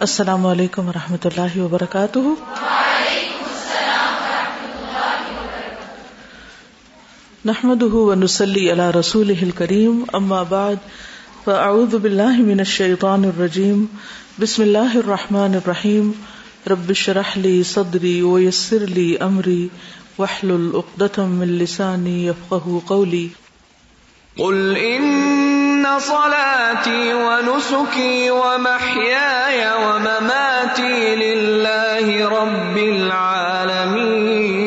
السلام علیکم و رحمۃ اللہ وبرکاتہ۔ نحمد ونسلی علی رسول کریم اما بعد، فاعوذ باللہ من الشیطان الرجیم، بسم اللہ الرحمن الرحیم، رب شرح لی صدری ویسر لی امری وحلل اقدتم من لسانی یفقہ قولی۔ قل ان صلاتي ونسكي ومحياي ومماتي لله رب العالمين.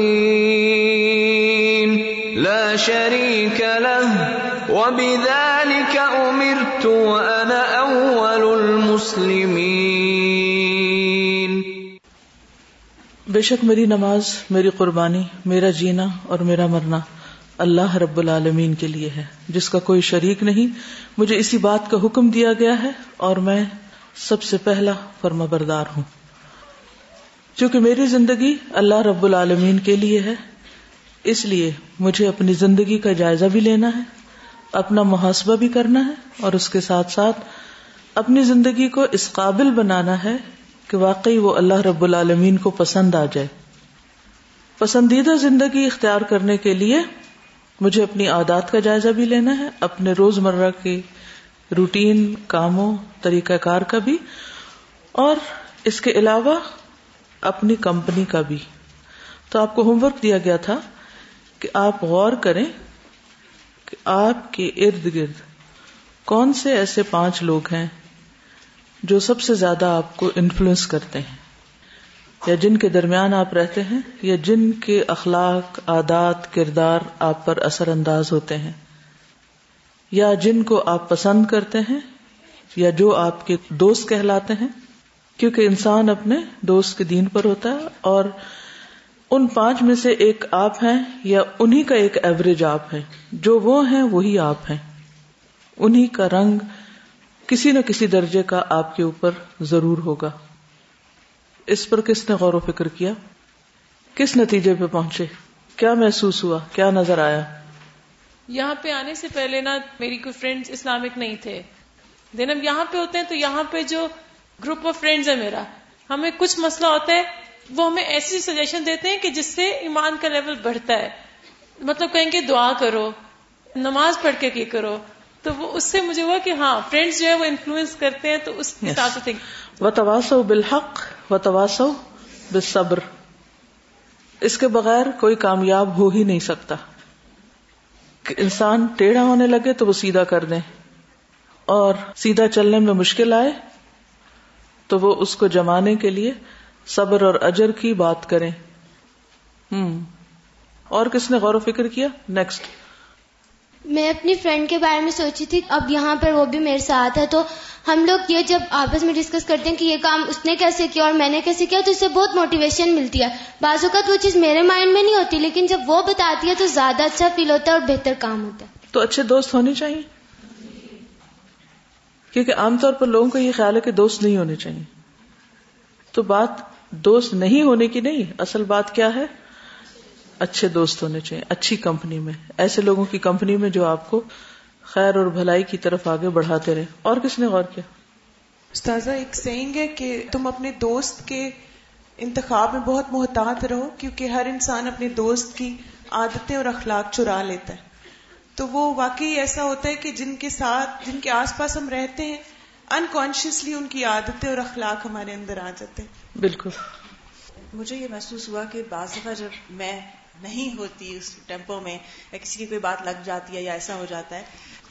لا شريك له، وبذلك امرت وانا اول المسلمين. بے شک میری نماز، میری قربانی، میرا جینا اور میرا مرنا اللہ رب العالمین کے لیے ہے۔ جس کا کوئی شریک نہیں، مجھے اسی بات کا حکم دیا گیا ہے اور میں سب سے پہلا فرما بردار ہوں۔ چونکہ میری زندگی اللہ رب العالمین کے لیے ہے، اس لیے مجھے اپنی زندگی کا جائزہ بھی لینا ہے، اپنا محاسبہ بھی کرنا ہے اور اس کے ساتھ ساتھ اپنی زندگی کو اس قابل بنانا ہے کہ واقعی وہ اللہ رب العالمین کو پسند آ جائے۔ پسندیدہ زندگی اختیار کرنے کے لیے مجھے اپنی عادات کا جائزہ بھی لینا ہے، اپنے روز مرہ کے روٹین، کاموں، طریقہ کار کا بھی، اور اس کے علاوہ اپنی کمپنی کا بھی۔ تو آپ کو ہوم ورک دیا گیا تھا کہ آپ غور کریں کہ آپ کے ارد گرد کون سے ایسے پانچ لوگ ہیں جو سب سے زیادہ آپ کو انفلوئنس کرتے ہیں۔ یا جن کے درمیان آپ رہتے ہیں یا جن کے اخلاق، عادات، کردار آپ پر اثر انداز ہوتے ہیں۔ یا جن کو آپ پسند کرتے ہیں یا جو آپ کے دوست کہلاتے ہیں، کیونکہ انسان اپنے دوست کے دین پر ہوتا ہے اور ان پانچ میں سے ایک آپ ہیں یا انہی کا ایک ایوریج آپ ہے جو وہ ہیں، وہی آپ ہیں۔ انہی کا رنگ کسی نہ کسی درجے کا آپ کے اوپر ضرور ہوگا۔ اس پر کس نے غور و فکر کیا؟ کس نتیجے پہ پہنچے؟ کیا محسوس ہوا؟ کیا نظر آیا؟ یہاں پہ آنے سے پہلے نا میری کوئی فرینڈ اسلامک نہیں تھے۔ دین ہم یہاں پہ ہوتے ہیں تو یہاں پہ جو گروپ آف فرینڈز ہے میرا، ہمیں کچھ مسئلہ ہوتا ہے، وہ ہمیں ایسی سجیشن دیتے ہیں کہ جس سے ایمان کا لیول بڑھتا ہے۔ مطلب کہیں گے دعا کرو، نماز پڑھ کے کی کرو تو وہ اس سے مجھے ہوا کہ ہاں فرینڈس جو ہے وہ انفلوئنس کرتے ہیں تو اس حساب سے و تواسو بالحق و تواسو بالصبر۔ اس کے بغیر کوئی کامیاب ہو ہی نہیں سکتا۔ کہ انسان ٹیڑھا ہونے لگے تو وہ سیدھا کر دیں۔ اور سیدھا چلنے میں مشکل آئے تو وہ اس کو جمانے کے لیے صبر اور اجر کی بات کریں۔ ہوں اور کس نے غور و فکر کیا؟ نیکسٹ میں اپنی فرینڈ کے بارے میں سوچی تھی، اب یہاں پر وہ بھی میرے ساتھ ہے۔ تو ہم لوگ یہ جب آپس میں ڈسکس کرتے ہیں کہ یہ کام اس نے کیسے کیا اور میں نے کیسے کیا، تو اس سے بہت موٹیویشن ملتی ہے۔ بعض اوقات وہ چیز میرے مائنڈ میں نہیں ہوتی، لیکن جب وہ بتاتی ہے تو زیادہ اچھا فیل ہوتا ہے اور بہتر کام ہوتا ہے۔ تو اچھے دوست ہونے چاہیے؟ کیونکہ عام طور پر لوگوں کو یہ خیال ہے کہ دوست نہیں ہونے چاہیے۔ تو بات دوست نہیں ہونے کی نہیں، اصل بات کیا ہے؟ اچھے دوست ہونے چاہیے اچھی کمپنی میں۔ ایسے لوگوں کی کمپنی میں جو آپ کو خیر اور بھلائی کی طرف آگے بڑھاتے رہے۔ اور کس نے غور کیا؟ استاذہ ایک سینگ ہے کہ تم اپنے دوست کے انتخاب میں بہت محتاط رہو کیونکہ ہر انسان اپنے دوست کی عادتیں اور اخلاق چرا لیتا ہے۔ تو وہ واقعی ایسا ہوتا ہے کہ جن کے ساتھ جن کے آس پاس ہم رہتے ہیں انکانشیسلی ان کی عادتیں اور اخلاق ہمارے اندر آ جاتے ہیں۔ بالکل۔ مجھے یہ محسوس ہوا کہ بعض دفعہ جب میں نہیں ہوتی اس ٹیمپو میں، یا کسی کی کوئی بات لگ جاتی ہے یا ایسا ہو جاتا ہے،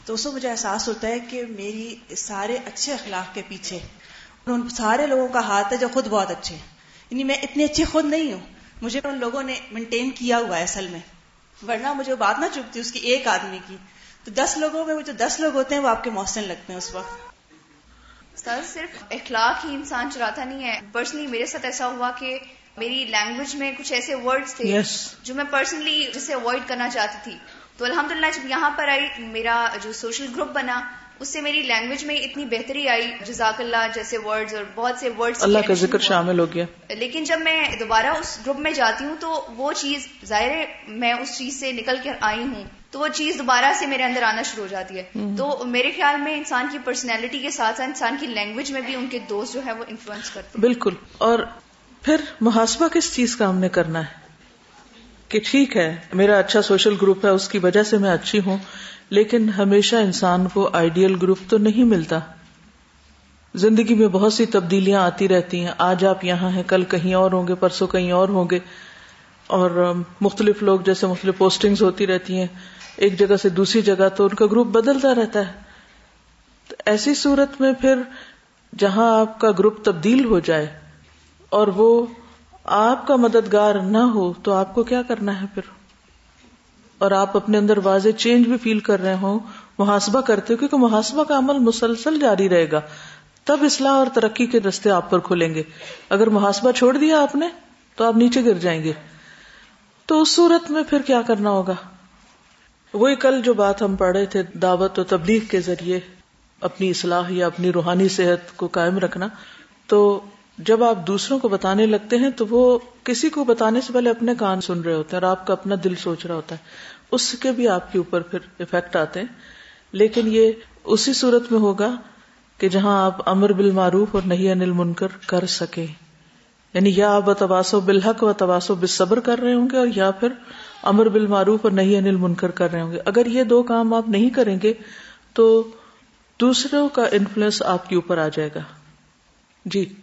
تو اس کو مجھے احساس ہوتا ہے کہ میری سارے اچھے اخلاق کے پیچھے ان سارے لوگوں کا ہاتھ ہے جو خود بہت اچھے ہیں۔ یعنی میں اتنی اچھی خود نہیں ہوں، مجھے ان لوگوں نے مینٹین کیا ہوا ہے اصل میں۔ ورنہ مجھے بات نہ چپتی اس کی ایک آدمی کی۔ تو دس لوگوں میں جو دس لوگ ہوتے ہیں وہ آپ کے محسن لگتے ہیں اس وقت۔ سر، صرف اخلاق ہی انسان چلاتا نہیں ہے۔ پرسنلی میرے ساتھ ایسا ہوا کہ میری لینگویج میں کچھ ایسے ورڈز تھے yes. جو میں پرسنلی جسے اوائڈ کرنا چاہتی تھی۔ تو الحمدللہ جب یہاں پر آئی میرا جو سوشل گروپ بنا اس سے میری لینگویج میں اتنی بہتری آئی جزاک اللہ جیسے ورڈز اور بہت سے ورڈز اللہ کا ذکر شامل ہو گیا۔ لیکن جب میں دوبارہ اس گروپ میں جاتی ہوں تو وہ چیز ظاہر ہے میں اس چیز سے نکل کر آئی ہوں تو وہ چیز دوبارہ سے میرے اندر آنا شروع ہو جاتی ہے۔ تو میرے خیال میں انسان کی پرسنالٹی کے ساتھ ساتھ انسان کی لینگویج میں بھی ان کے دوست جو ہے وہ انفلوئنس کرتے ہیں۔ بالکل۔ اور پھر محاسبہ کس چیز کا ہم نے کرنا ہے؟ کہ ٹھیک ہے، میرا اچھا سوشل گروپ ہے، اس کی وجہ سے میں اچھی ہوں، لیکن ہمیشہ انسان کو آئیڈیل گروپ تو نہیں ملتا۔ زندگی میں بہت سی تبدیلیاں آتی رہتی ہیں۔ آج آپ یہاں ہیں، کل کہیں اور ہوں گے، پرسوں کہیں اور ہوں گے۔ اور مختلف لوگ جیسے مختلف پوسٹنگز ہوتی رہتی ہیں، ایک جگہ سے دوسری جگہ تو ان کا گروپ بدلتا رہتا ہے۔ تو ایسی صورت میں پھر جہاں آپ کا گروپ تبدیل ہو جائے اور وہ آپ کا مددگار نہ ہو تو آپ کو کیا کرنا ہے پھر؟ اور آپ اپنے اندر واضح چینج بھی فیل کر رہے ہوں، محاسبہ کرتے ہو، کیونکہ محاسبہ کا عمل مسلسل جاری رہے گا۔ تب اصلاح اور ترقی کے رستے آپ پر کھلیں گے۔ اگر محاسبہ چھوڑ دیا آپ نے، تو آپ نیچے گر جائیں گے۔ تو اس صورت میں پھر کیا کرنا ہوگا؟ وہی کل جو بات ہم پڑھ رہے تھے دعوت و تبلیغ کے ذریعے، اپنی اصلاح یا اپنی روحانی صحت کو قائم رکھنا، تو جب آپ دوسروں کو بتانے لگتے ہیں تو وہ کسی کو بتانے سے پہلے اپنے کان سن رہے ہوتے ہیں اور آپ کا اپنا دل سوچ رہا ہوتا ہے۔ اس کے بھی آپ کے اوپر پھر افیکٹ آتے ہیں۔ لیکن یہ اسی صورت میں ہوگا کہ جہاں آپ امر بال معروف اور نہیں انل منکر کر سکے یعنی یا آپ تباسو بالحق و تباسو بالصبر کر رہے ہوں گے اور یا پھر امر بال معروف اور نہیں انل منکر کر رہے ہوں گے۔ اگر یہ دو کام آپ نہیں کریں گے تو دوسروں کا انفلوئنس آپ کے اوپر آ جائے گا۔ جی۔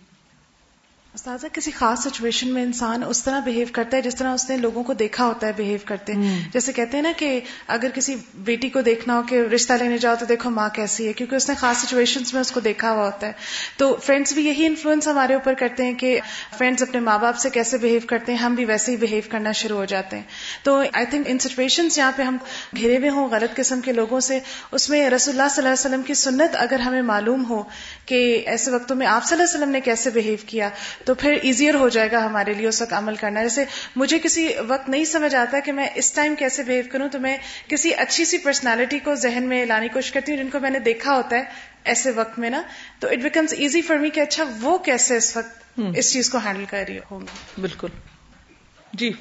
استاذہ کسی خاص سچویشن میں انسان اس طرح بہیو کرتا ہے جس طرح اس نے لوگوں کو دیکھا ہوتا ہے بہیو کرتے ہیں جیسے کہتے ہیں نا کہ اگر کسی بیٹی کو دیکھنا ہو کہ رشتہ لینے جاؤ تو دیکھو ماں کیسی ہے کیونکہ اس نے خاص سچویشن میں اس کو دیکھا ہوا ہوتا ہے۔ تو فرینڈس بھی یہی انفلوئنس ہمارے اوپر کرتے ہیں کہ فرینڈس اپنے ماں باپ سے کیسے بہیو کرتے ہیں ہم بھی ویسے ہی بہیو کرنا شروع ہو جاتے ہیں۔ تو آئی تھنک ان سچویشن جہاں پہ ہم گھرے ہوئے ہوں غلط قسم کے لوگوں سے اس میں رسول اللہ صلی اللہ علیہ وسلم کی سنت اگر ہمیں معلوم ہو کہ ایسے وقتوں میں آپ صلی اللہ علیہ وسلم نے کیسے بہیو کیا تو پھر ایزیئر ہو جائے گا ہمارے لیے اس وقت عمل کرنا۔ جیسے مجھے کسی وقت نہیں سمجھ آتا کہ میں اس ٹائم کیسے بہیو کروں تو میں کسی اچھی سی پرسنالٹی کو ذہن میں لانے کی کوشش کرتی ہوں جن کو میں نے دیکھا ہوتا ہے ایسے وقت میں نا۔ تو it becomes easy for me کہ اچھا وہ کیسے اس وقت اس چیز کو ہینڈل کر رہی ہوں۔ بالکل۔ جی۔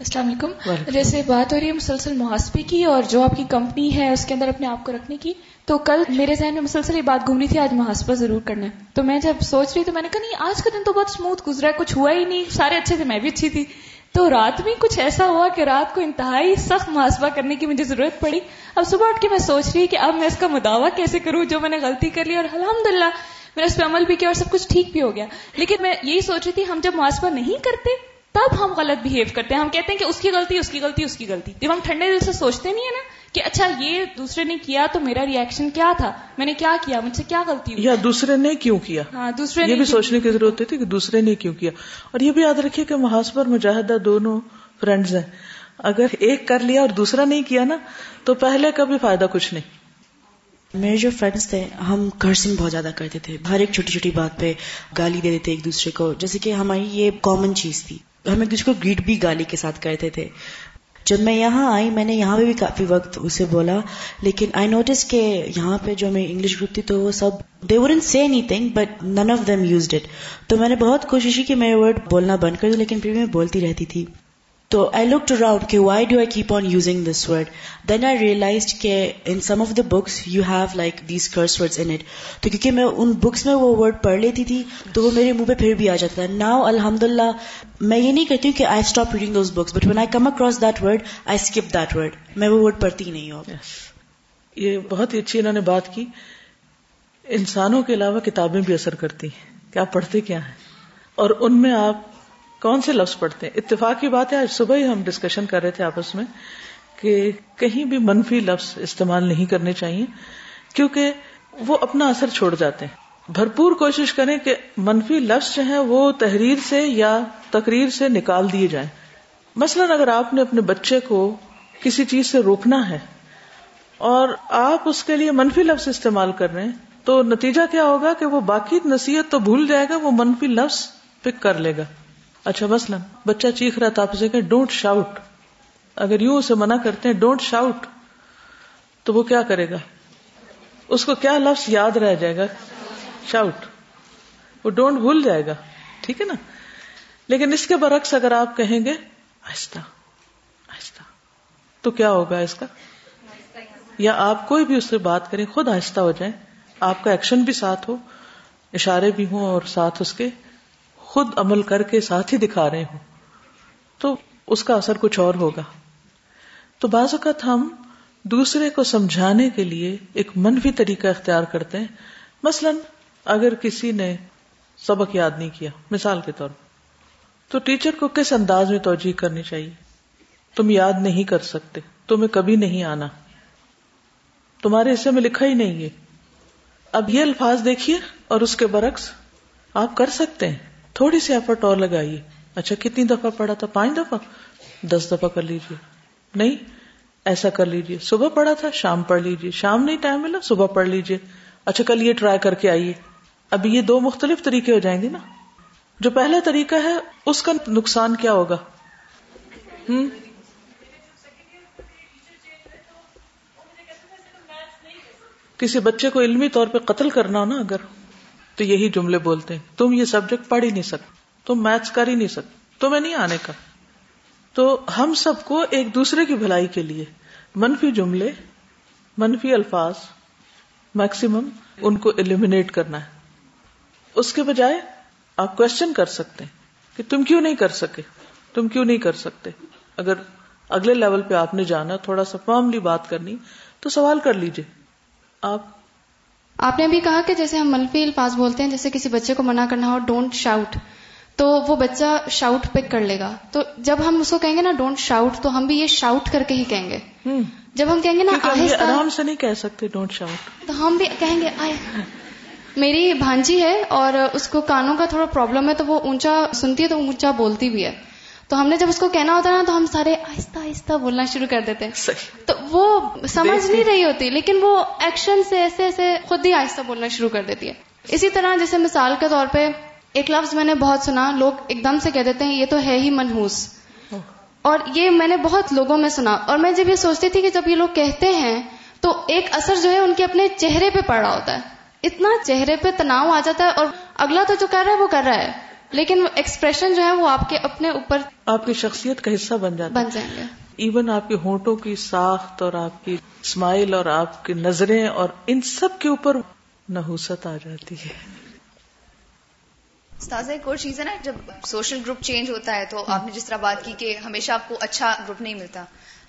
السلام علیکم۔ جیسے بات ہو رہی ہے مسلسل محاسبے کی اور جو آپ کی کمپنی ہے اس کے اندر اپنے آپ کو رکھنے کی تو کل میرے ذہن میں مسلسل یہ بات گھوم رہی تھی آج محاسبہ ضرور کرنا ہے۔ تو میں جب سوچ رہی تو میں نے کہا نہیں آج کا دن تو بہت اسموتھ گزرا ہے کچھ ہوا ہی نہیں سارے اچھے تھے میں بھی اچھی تھی۔ تو رات میں کچھ ایسا ہوا کہ رات کو انتہائی سخت محاسبہ کرنے کی مجھے ضرورت پڑی۔ اب صبح اٹھ کے میں سوچ رہی کہ اب میں اس کا مداوع کیسے کروں جو میں نے غلطی کر لی اور الحمد للہ میں نے اس پہ عمل بھی کیا اور سب کچھ ٹھیک بھی ہو گیا۔ لیکن میں یہی سوچ رہی تھی ہم جب محاسبہ نہیں کرتے تب ہم غلط بہیو کرتے ہیں۔ ہم کہتے ہیں کہ اس کی غلطی اس کی غلطی اس کی غلطی۔ جب ہم ٹھنڈے دل سے سوچتے نہیں ہے نا کہ اچھا یہ دوسرے نے کیا تو میرا ریئیکشن کیا تھا؟ میں نے کیا کیا؟ مجھ سے کیا غلطی ہوئی؟ یا دوسرے نے کیوں کیا؟ ہاں دوسرے یہ بھی سوچنے کی ضرورت ہوتی کہ دوسرے نے کیوں کیا۔ اور یہ بھی یاد رکھیے کہ محاسبہ اور مجاہدہ دونوں فرینڈز ہیں۔ اگر ایک کر لیا اور دوسرا نہیں کیا نا تو پہلے کا بھی فائدہ کچھ نہیں۔ میرے جو فرینڈس تھے ہم کرسنگ بہت زیادہ کرتے تھے۔ ہر ایک چھوٹی چھوٹی بات پہ گالی دے دیتے ایک دوسرے کو۔ جیسے کہ ہماری یہ کامن چیز تھی۔ ہم ایک دوسرے کو گیٹ بھی گالی کے ساتھ کرتے تھے۔ جب میں یہاں آئی، میں نے یہاں پہ بھی کافی وقت اسے بولا، لیکن آئی نوٹس کہ یہاں پہ جو میں انگلش گروپ تھی، تو وہ سب they weren't see anything but none of them used it تو میں نے بہت کوشش کی کہ میں ورڈ بولنا بند کر دوں، لیکن پھر میں بولتی رہتی تھی۔ تو آئی لک ٹو راؤنڈ کہ why do I keep on using this word then I realize کہ in some of the books you have like these curse word in it تو کیونکہ میں ان بکس میں وہ ورڈ پڑھ لیتی تھی، تو وہ میرے منہ پہ پھر بھی آ جاتا تھا. ناؤ الحمد للہ میں یہ نہیں کہتی ہوں کہ I stop reading those books but when I come across that word I skip that word میں وہ ورڈ پڑھتی نہیں ہوں. یہ بہت ہی اچھی انہوں نے بات کی. انسانوں کے علاوہ کتابیں بھی اثر کرتی ہیں. کہ آپ پڑھتے کیا ہیں؟ اور ان میں آپ کون سے لفظ پڑھتے ہیں؟ اتفاق کی بات ہے، آج صبح ہی ہم ڈسکشن کر رہے تھے آپس میں کہ کہیں بھی منفی لفظ استعمال نہیں کرنے چاہیے، کیونکہ وہ اپنا اثر چھوڑ جاتے ہیں۔ بھرپور کوشش کریں کہ منفی لفظ جو ہیں وہ تحریر سے یا تقریر سے نکال دیے جائیں۔ مثلاً اگر آپ نے اپنے بچے کو کسی چیز سے روکنا ہے اور آپ اس کے لیے منفی لفظ استعمال کر رہے ہیں، تو نتیجہ کیا ہوگا کہ وہ باقی نصیحت تو بھول جائے گا، وہ منفی لفظ پک کر لے گا۔ اچھا مثلاً بچہ چیخ رہا تھا آپ سے کہ ڈونٹ شاؤٹ۔ اگر یوں اسے منع کرتے ہیں ڈونٹ شاؤٹ، تو وہ کیا کرے گا؟ اس کو کیا لفظ یاد رہ جائے گا؟ شاؤٹ۔ وہ ڈونٹ بھول جائے گا۔ ٹھیک ہے نا؟ لیکن اس کے برعکس اگر آپ کہیں گے، آہستہ آہستہ، تو کیا ہوگا اس کا؟ یا آپ کوئی بھی اس سے بات کریں، خود آہستہ ہو جائیں۔ آپ کا ایکشن بھی ساتھ ہو، اشارے بھی ہوں اور ساتھ اس کے خود عمل کر کے ساتھ ہی دکھا رہے ہوں۔ تو اس کا اثر کچھ اور ہوگا۔ تو بعض اوقات ہم دوسرے کو سمجھانے کے لیے ایک منفی طریقہ اختیار کرتے ہیں۔ مثلا اگر کسی نے سبق یاد نہیں کیا، مثال کے طور پر۔ تو ٹیچر کو کس انداز میں توجہ کرنی چاہیے؟ تم یاد نہیں کر سکتے، تمہیں کبھی نہیں آنا۔ تمہارے حصے میں لکھا ہی نہیں ہے۔ اب یہ الفاظ دیکھیے اور اس کے برعکس آپ کر سکتے ہیں۔ تھوڑی سی ایفرٹ اور لگائیے۔ اچھا کتنی دفعہ پڑھا تھا؟ پانچ دفعہ؟ دس دفعہ کر لیجیے نہیں، ایسا کر لیجیے صبح پڑھا تھا، شام پڑھ لیجیے شام نہیں ٹائم ملا، صبح پڑھ لیجیے اچھا کل یہ ٹرائی کر کے آئیے۔ اب یہ دو مختلف طریقے ہو جائیں گے نا۔ جو پہلا طریقہ ہے، اس کا نقصان کیا ہوگا؟ ہوں کسی بچے کو علمی طور پہ قتل کرنا ہو نا، اگر تو یہی جملے بولتے ہیں۔ تم یہ سبجیکٹ پڑھ ہی نہیں سکتے۔ تم میتھس کر ہی نہیں سکتے۔ تمہیں نہیں آنے کا۔ تو ہم سب کو ایک دوسرے کی بھلائی کے لیے منفی جملے، منفی الفاظ میکسیمم ان کو ایلیمینیٹ کرنا ہے۔ اس کے بجائے آپ کوشچن کر سکتے ہیں کہ تم کیوں نہیں کر سکے؟ تم کیوں نہیں کر سکتے؟ اگر اگلے لیول پہ آپ نے جانا، تھوڑا سا فارملی بات کرنی، تو سوال کر لیجیے آپ آپ نے ابھی کہا کہ جیسے ہم منفی الفاظ بولتے ہیں جیسے کسی بچے کو منع کرنا ہو ڈونٹ شاؤٹ تو وہ بچہ شاؤٹ پک کر لے گا۔ تو جب ہم اس کو کہیں گے نا ڈونٹ شاؤٹ تو ہم بھی یہ شاؤٹ کر کے ہی کہیں گے۔ جب ہم کہیں گے نا آرام سے نہیں کہہ سکتے ڈونٹ شاؤٹ تو ہم بھی کہیں گے آئے۔ میری بھانجی ہے اور اس کو کانوں کا تھوڑا پرابلم ہے تو وہ اونچا سنتی ہے تو اونچا بولتی بھی ہے۔ تو ہم نے جب اس کو کہنا ہوتا نا تو ہم سارے آہستہ آہستہ بولنا شروع کر دیتے ہیں۔ تو وہ سمجھ نہیں رہی ہوتی لیکن وہ ایکشن سے ایسے ایسے خود ہی آہستہ بولنا شروع کر دیتی ہے۔ اسی طرح جیسے مثال کے طور پہ ایک لفظ میں نے بہت سنا لوگ ایک دم سے کہہ دیتے ہیں یہ تو ہے ہی منہوس۔ اور یہ میں نے بہت لوگوں میں سنا۔ اور میں جب یہ سوچتی تھی کہ جب یہ لوگ کہتے ہیں تو ایک اثر جو ہے ان کے اپنے چہرے پہ پڑ رہا ہوتا ہے۔ اتنا چہرے پہ تناؤ آ جاتا ہے اور اگلا تو جو کر رہا ہے وہ کر رہا ہے۔ لیکن ایکسپریشن جو ہے وہ آپ کے اپنے اوپر آپ کی شخصیت کا حصہ بن جاتا بن جائیں گے۔ ایون آپ کے ہونٹوں کی ساخت اور آپ کی اسمائل اور آپ کی نظریں اور ان سب کے اوپر نحوست آ جاتی ہے۔ استاذ ایک اور چیز ہے نا جب سوشل گروپ چینج ہوتا ہے تو آپ نے جس طرح بات کی کہ ہمیشہ آپ کو اچھا گروپ نہیں ملتا۔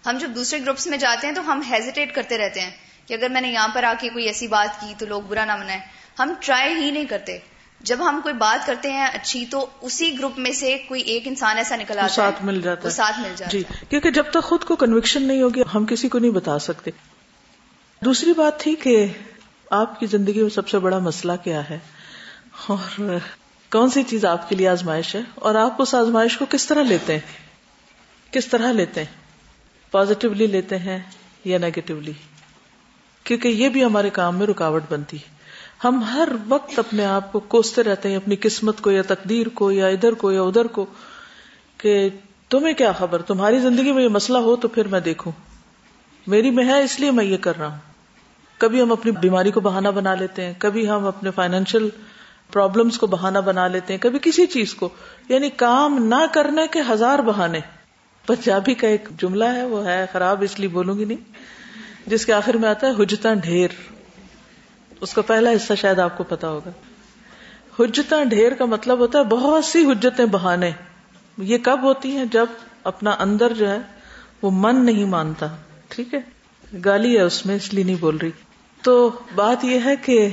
ہم جب دوسرے گروپس میں جاتے ہیں تو ہم ہیزیٹیٹ کرتے رہتے ہیں کہ اگر میں نے یہاں پر آ کے کوئی ایسی بات کی تو لوگ برا نہ منائے ہم ٹرائی ہی نہیں کرتے۔ جب ہم کوئی بات کرتے ہیں اچھی تو اسی گروپ میں سے کوئی ایک انسان ایسا نکل آتا ساتھ مل جاتا ساتھ مل جاتا جی کیونکہ جب تک خود کو کنوکشن نہیں ہوگی ہم کسی کو نہیں بتا سکتے۔ دوسری بات تھی کہ آپ کی زندگی میں سب سے بڑا مسئلہ کیا ہے؟ اور کون سی چیز آپ کے لیے آزمائش ہے؟ اور آپ اس آزمائش کو کس طرح لیتے ہیں؟ کس طرح لیتے ہیں؟ پازیٹیولی لیتے ہیں یا نیگیٹولی کیونکہ یہ بھی ہمارے کام میں رکاوٹ بنتی ہے۔ ہم ہر وقت اپنے آپ کو کوستے رہتے ہیں، اپنی قسمت کو یا تقدیر کو یا ادھر کو یا ادھر کو، کہ تمہیں کیا خبر؟ تمہاری زندگی میں یہ مسئلہ ہو تو پھر میں دیکھوں۔ میری میں ہے، اس لیے میں یہ کر رہا ہوں۔ کبھی ہم اپنی بیماری کو بہانہ بنا لیتے ہیں، کبھی ہم اپنے فائنینشیل پرابلمس کو بہانہ بنا لیتے ہیں، کبھی کسی چیز کو۔ یعنی کام نہ کرنے کے ہزار بہانے۔ پنجابی کا ایک جملہ ہے، وہ ہے خراب اس لیے بولوں گی نہیں۔ جس کے آخر میں آتا ہے حجتا ڈھیر۔ اس کا پہلا حصہ شاید آپ کو پتا ہوگا۔ حجتا ڈھیر کا مطلب ہوتا ہے بہت سی حجتیں بہانے۔ یہ کب ہوتی ہیں؟ جب اپنا اندر جو ہے وہ من نہیں مانتا۔ ٹھیک ہے؟ گالی ہے اس میں، اس لیے نہیں بول رہی۔ تو بات یہ ہے کہ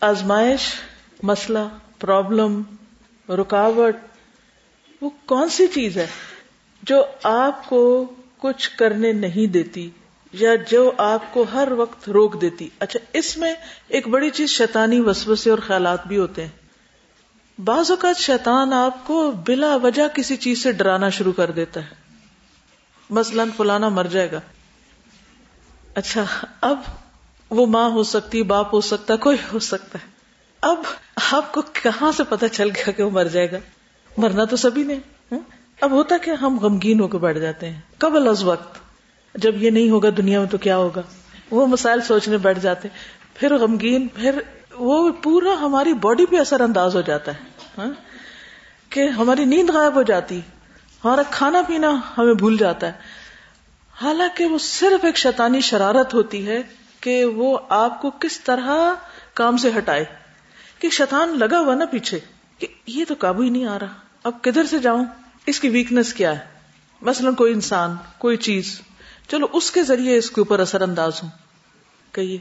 آزمائش، مسئلہ، پرابلم، رکاوٹ، وہ کون سی چیز ہے جو آپ کو کچھ کرنے نہیں دیتی؟ یا جو آپ کو ہر وقت روک دیتی۔ اچھا اس میں ایک بڑی چیز شیطانی وسوسے اور خیالات بھی ہوتے ہیں۔ بعض اوقات شیطان آپ کو بلا وجہ کسی چیز سے ڈرانا شروع کر دیتا ہے۔ مثلاً فلانا مر جائے گا۔ اچھا اب وہ ماں ہو سکتی، باپ ہو سکتا، کوئی ہو سکتا ہے۔ اب آپ کو کہاں سے پتا چل گیا کہ وہ مر جائے گا؟ مرنا تو سبھی نے۔ اب ہوتا کہ ہم غمگین ہو کے بیٹھ جاتے ہیں۔ قبل از وقت۔ جب یہ نہیں ہوگا دنیا میں تو کیا ہوگا؟ وہ مسائل سوچنے بیٹھ جاتے پھر غمگین، پھر وہ پورا ہماری باڈی پہ اثر انداز ہو جاتا ہے۔ ہاں؟ کہ ہماری نیند غائب ہو جاتی۔ ہمارا کھانا پینا ہمیں بھول جاتا ہے۔ حالانکہ وہ صرف ایک شیطانی شرارت ہوتی ہے کہ وہ آپ کو کس طرح کام سے ہٹائے۔ کہ شیطان لگا ہوا نا پیچھے کہ یہ تو قابو ہی نہیں آ رہا۔ اب کدھر سے جاؤں؟ اس کی ویکنیس کیا ہے؟ مثلا کوئی انسان، کوئی چیز۔ چلو اس کے ذریعے اس کے اوپر اثر انداز ہوں۔ کہیے۔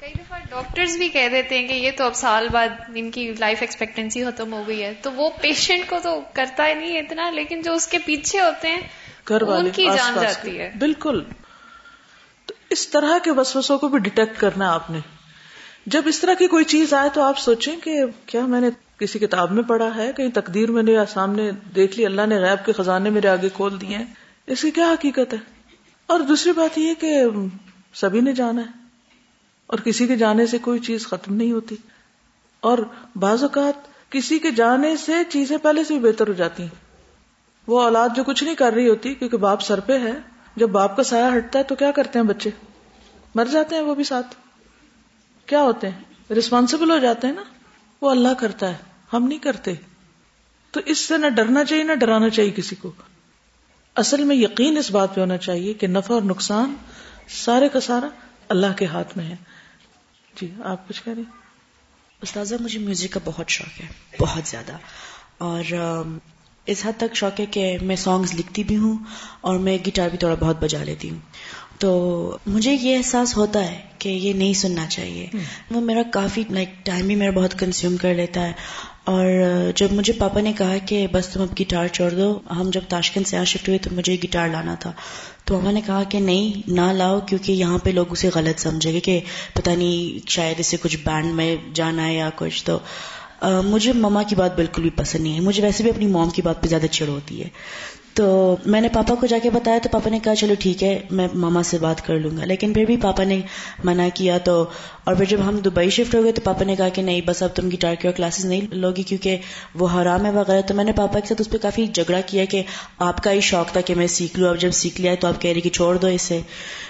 کئی دفعہ ڈاکٹرز بھی کہہ دیتے ہیں کہ یہ تو اب سال بعد ان کی لائف ایکسپیکٹینسی ختم ہو گئی ہے۔ تو وہ پیشنٹ کو تو کرتا ہی نہیں اتنا لیکن جو اس کے پیچھے ہوتے ہیں گھر والے کی آس جان پاس جاتی۔ ہے۔ بالکل۔ تو اس طرح کے وسوسوں کو بھی ڈیٹیکٹ کرنا آپ نے۔ جب اس طرح کی کوئی چیز آئے تو آپ سوچیں کہ کیا میں نے کسی کتاب میں پڑھا ہے؟ کہیں تقدیر میں نے سامنے دیکھ لی اللہ نے غیب کے خزانے میرے آگے کھول دیے ہیں۔ اس کی کیا حقیقت ہے؟ اور دوسری بات یہ کہ سبھی نے جانا ہے اور کسی کے جانے سے کوئی چیز ختم نہیں ہوتی اور بعض اوقات کسی کے جانے سے چیزیں پہلے سے بھی بہتر ہو جاتی ہیں۔ وہ اولاد جو کچھ نہیں کر رہی ہوتی کیونکہ باپ سر پہ ہے، جب باپ کا سایہ ہٹتا ہے تو کیا کرتے ہیں بچے؟ مر جاتے ہیں وہ بھی ساتھ۔ کیا ہوتے ہیں؟ ریسپانسبل ہو جاتے ہیں نا۔ وہ اللہ کرتا ہے، ہم نہیں کرتے۔ تو اس سے نہ ڈرنا چاہیے، نہ ڈرانا چاہیے کسی کو۔ اصل میں یقین اس بات پہ ہونا چاہیے کہ نفع اور نقصان سارے کا سارا اللہ کے ہاتھ میں ہے۔ جی آپ کچھ کہہ رہی استاذہ مجھے میوزک کا بہت شوق ہے بہت زیادہ۔ اور اس حد تک شوق ہے کہ میں سانگز لکھتی بھی ہوں اور میں گٹار بھی تھوڑا بہت بجا لیتی ہوں۔ تو مجھے یہ احساس ہوتا ہے کہ یہ نہیں سننا چاہیے۔ وہ میرا کافی لائک ٹائم بھی میرا بہت کنزیوم کر لیتا ہے۔ اور جب مجھے پاپا نے کہا کہ بس تم اب گٹار چھوڑ دو، ہم جب تاشکند سے یہاں شفٹ ہوئے تو مجھے گٹار لانا تھا۔ تو ماما نے کہا کہ نہیں، نہ لاؤ، کیونکہ یہاں پہ لوگ اسے غلط سمجھے گے کہ پتہ نہیں شاید اسے کچھ بینڈ میں جانا ہے یا کچھ۔ تو مجھے مما کی بات بالکل بھی پسند نہیں ہے۔ مجھے ویسے بھی اپنی موم کی بات پہ زیادہ چڑ ہوتی ہے۔ تو میں نے پاپا کو جا کے بتایا تو پاپا نے کہا چلو ٹھیک ہے، میں ماما سے بات کر لوں گا۔ لیکن پھر بھی پاپا نے منع کیا تو، اور پھر جب ہم دبئی شفٹ ہو گئے تو پاپا نے کہا کہ نہیں، بس اب تم گٹار کی اور کلاسز نہیں لوگی کیونکہ وہ حرام ہے وغیرہ۔ تو میں نے پاپا کے ساتھ اس پہ کافی جھگڑا کیا کہ آپ کا ہی شوق تھا کہ میں سیکھ لوں، اب جب سیکھ لیا تو آپ کہہ رہی کہ چھوڑ دو اسے۔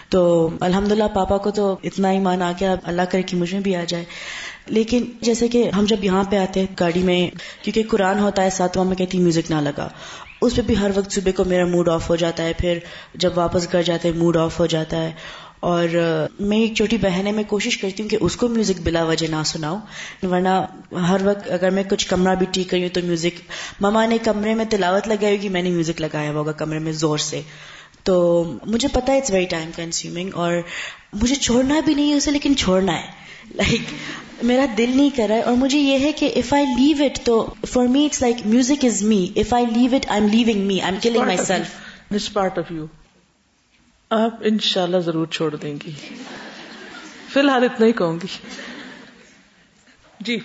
تو الحمدللہ پاپا کو تو اتنا ہی مان آ گیا، اللہ کرے کہ مجھے بھی آ جائے۔ لیکن جیسے کہ ہم جب یہاں پہ آتے ہیں گاڑی میں، کیونکہ قرآن ہوتا ہے ساتھ میں کہتی میوزک نہ لگا اس پہ بھی ہر وقت صبح کو میرا موڈ آف ہو جاتا ہے پھر جب واپس گھر جاتے ہیں موڈ آف ہو جاتا ہے۔ اور آ، میری ایک چھوٹی بہن ہے میں کوشش کرتی ہوں کہ اس کو میوزک بلا وجہ نہ سناؤں۔ ورنہ ہر وقت اگر میں کچھ کمرہ بھی ٹھیک کری ہوں تو میوزک مما نے کمرے میں تلاوت لگائی ہوگی میں نے میوزک لگایا ہوگا کمرے میں زور سے۔ تو مجھے پتا ہے اٹس ویری ٹائم کنزیومنگ اور مجھے چھوڑنا بھی نہیں ہے اسے لیکن چھوڑنا ہے۔ لائک میرا دل نہیں کر رہا ہے اور مجھے یہ ہے کہ اف آئی لیو اٹ تو for me it's like music is me if I leave it I am leaving me I am killing myself this part of you آپ انشاءاللہ ضرور چھوڑ دیں گی۔ فی الحال اتنا ہی کہوں گی۔ جی۔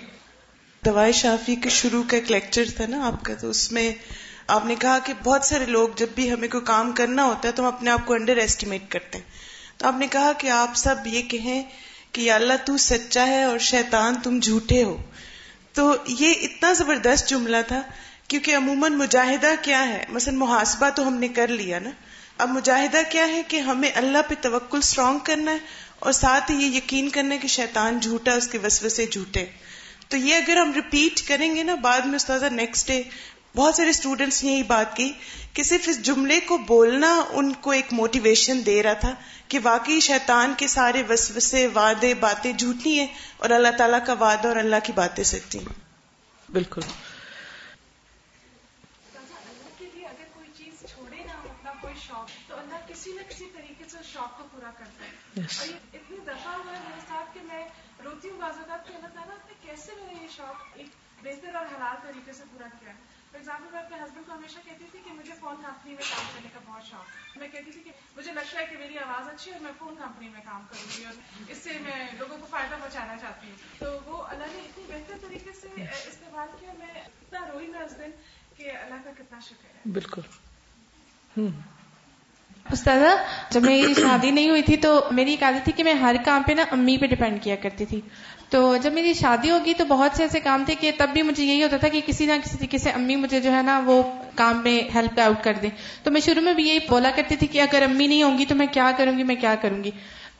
دوائی شافی کے شروع کا ایک لیکچر تھا نا آپ کا تو اس میں آپ نے کہا کہ بہت سارے لوگ جب بھی ہمیں کوئی کام کرنا ہوتا ہے تو ہم اپنے آپ کو انڈر ایسٹیمیٹ کرتے ہیں۔ تو آپ نے کہا کہ آپ سب یہ کہیں کہ یا اللہ تو سچا ہے اور شیطان تم جھوٹے ہو۔ تو یہ اتنا زبردست جملہ تھا کیونکہ عموماً مجاہدہ کیا ہے؟ مثلا محاسبہ تو ہم نے کر لیا نا۔ اب مجاہدہ کیا ہے کہ ہمیں اللہ پہ توکل اسٹرانگ کرنا ہے اور ساتھ ہی یہ یقین کرنا ہے کہ شیطان جھوٹا، اس کے وسوسے جھوٹے۔ تو یہ اگر ہم ریپیٹ کریں گے نا بعد میں استاذہ نیکسٹ ڈے بہت سارے اسٹوڈینٹس نے یہی بات کی کہ صرف اس جملے کو بولنا ان کو ایک موٹیویشن دے رہا تھا کہ واقعی شیطان کے سارے وسوسے وعدے باتیں جھوٹی ہیں اور اللہ تعالیٰ کا وعدہ اور اللہ کی باتیں سچی ہیں۔ بالکل۔ اللہ کے لیے اگر کوئی چیز چھوڑے نا اپنا کوئی شوق تو اللہ کسی نہ کسی طریقے سے اس شوق کو پورا کرتا ہے Yes. اور یہ اتنی دفعہ ہوا ہے میرے ساتھ کہ میں روتی ہوں بعض اوقات کہ اللہ تعالیٰ نے کیسے میں نے یہ شوق ایک بہتر اور حلال طریقے سے پورا کیا ہے۔ فار ایگزامپل میں اپنے ہسبینڈ کو ہمیشہ کہتی تھی کہ مجھے فون کمپنی میں کام کرنے کا بہت شوق ہے۔ میں کہتی تھی کہ مجھے لگتا ہے کہ میری آواز اچھی ہے اور میں فون کمپنی میں کام کروں گی اور اس سے میں لوگوں کو فائدہ پہنچانا چاہتی ہوں۔ تو وہ اللہ نے اتنی بہتر طریقے سے استعمال کیا، میں اتنا روئی میں اس دن کہ اللہ کا کتنا شکر ہے۔ بالکل۔ ہوں استاذہ جب میری شادی نہیں ہوئی تھی تو میری ایک عادت تھی کہ میں ہر کام پہ نا امی پہ ڈپینڈ کیا کرتی تھی۔ تو جب میری شادی ہوگی تو بہت سے ایسے کام تھے کہ تب بھی مجھے یہی ہوتا تھا کہ کسی نہ کسی طریقے سے امی مجھے جو ہے نا وہ کام میں ہیلپ آؤٹ کر دیں۔ تو میں شروع میں بھی یہی بولا کرتی تھی کہ اگر امی نہیں ہوں گی تو میں کیا کروں گی، میں کیا کروں گی۔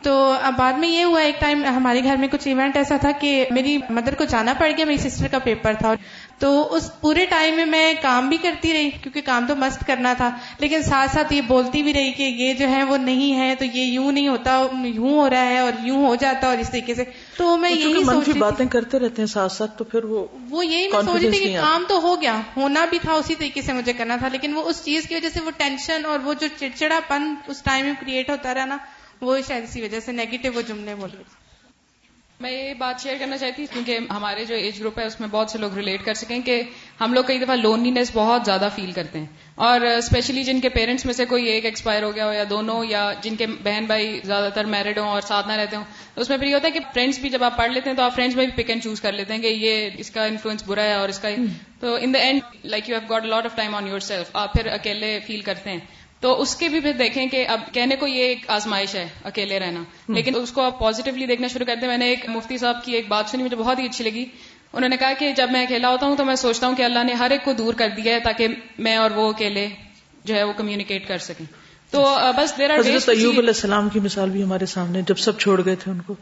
تو اب بعد میں یہ ہوا ایک ٹائم ہمارے گھر میں کچھ ایونٹ ایسا تھا کہ میری مدر کو جانا پڑ گیا، میری سسٹر کا پیپر تھا۔ تو اس پورے ٹائم میں میں کام بھی کرتی رہی کیونکہ کام تو مست کرنا تھا لیکن ساتھ ساتھ یہ بولتی بھی رہی کہ یہ جو ہے وہ نہیں ہے تو یہ یوں نہیں ہوتا یوں ہو رہا ہے اور یوں ہو جاتا اور اس طریقے سے۔ تو میں یہی سوچ باتیں کرتے رہتے ہیں ساتھ ساتھ تو پھر وہ وہ یہی میں سوچ رہی تھی کہ کام تو ہو گیا ہونا بھی تھا اسی طریقے سے مجھے کرنا تھا لیکن وہ اس چیز کی وجہ سے وہ ٹینشن اور وہ جو چڑچڑا پن اس ٹائم میں کریٹ ہوتا رہا نا وہ شاید اسی وجہ سے نیگیٹو وہ جملے بول رہے تھے میں یہ بات شیئر کرنا چاہتی ہوں کیونکہ ہمارے جو ایج گروپ ہے اس میں بہت سے لوگ ریلیٹ کر سکیں کہ ہم لوگ کئی دفعہ لونلینس بہت زیادہ فیل کرتے ہیں۔ اور اسپیشلی جن کے پیرنٹس میں سے کوئی ایک ایکسپائر ہو گیا ہو یا دونوں یا جن کے بہن بھائی زیادہ تر میرڈ ہوں اور ساتھ نہ رہتے ہوں تو اس میں پھر یہ ہوتا ہے کہ فرینڈس بھی جب آپ پڑھ لیتے ہیں تو آپ فرینڈس میں بھی پک اینڈ چوز کر لیتے ہیں کہ یہ اس کا انفلوئنس برا ہے اور اس کا تو in the end like you have got lot of time on yourself آپ پھر اکیلے فیل کرتے ہیں۔ تو اس کے بھی پھر دیکھیں کہ اب کہنے کو یہ ایک آزمائش ہے اکیلے رہنا۔ لیکن اس کو آپ پازیٹیولی دیکھنا شروع کرتے ہیں۔ میں نے ایک مفتی صاحب کی ایک بات سنی مجھے بہت ہی اچھی لگی۔ انہوں نے کہا کہ جب میں اکیلا ہوتا ہوں تو میں سوچتا ہوں کہ اللہ نے ہر ایک کو دور کر دیا ہے تاکہ میں اور وہ اکیلے جو ہے وہ کمیونیکیٹ کر سکیں۔ تو بس دیر آر حضرت ایوب علیہ السلام کی مثال بھی ہمارے سامنے جب سب چھوڑ گئے تھے ان کو۔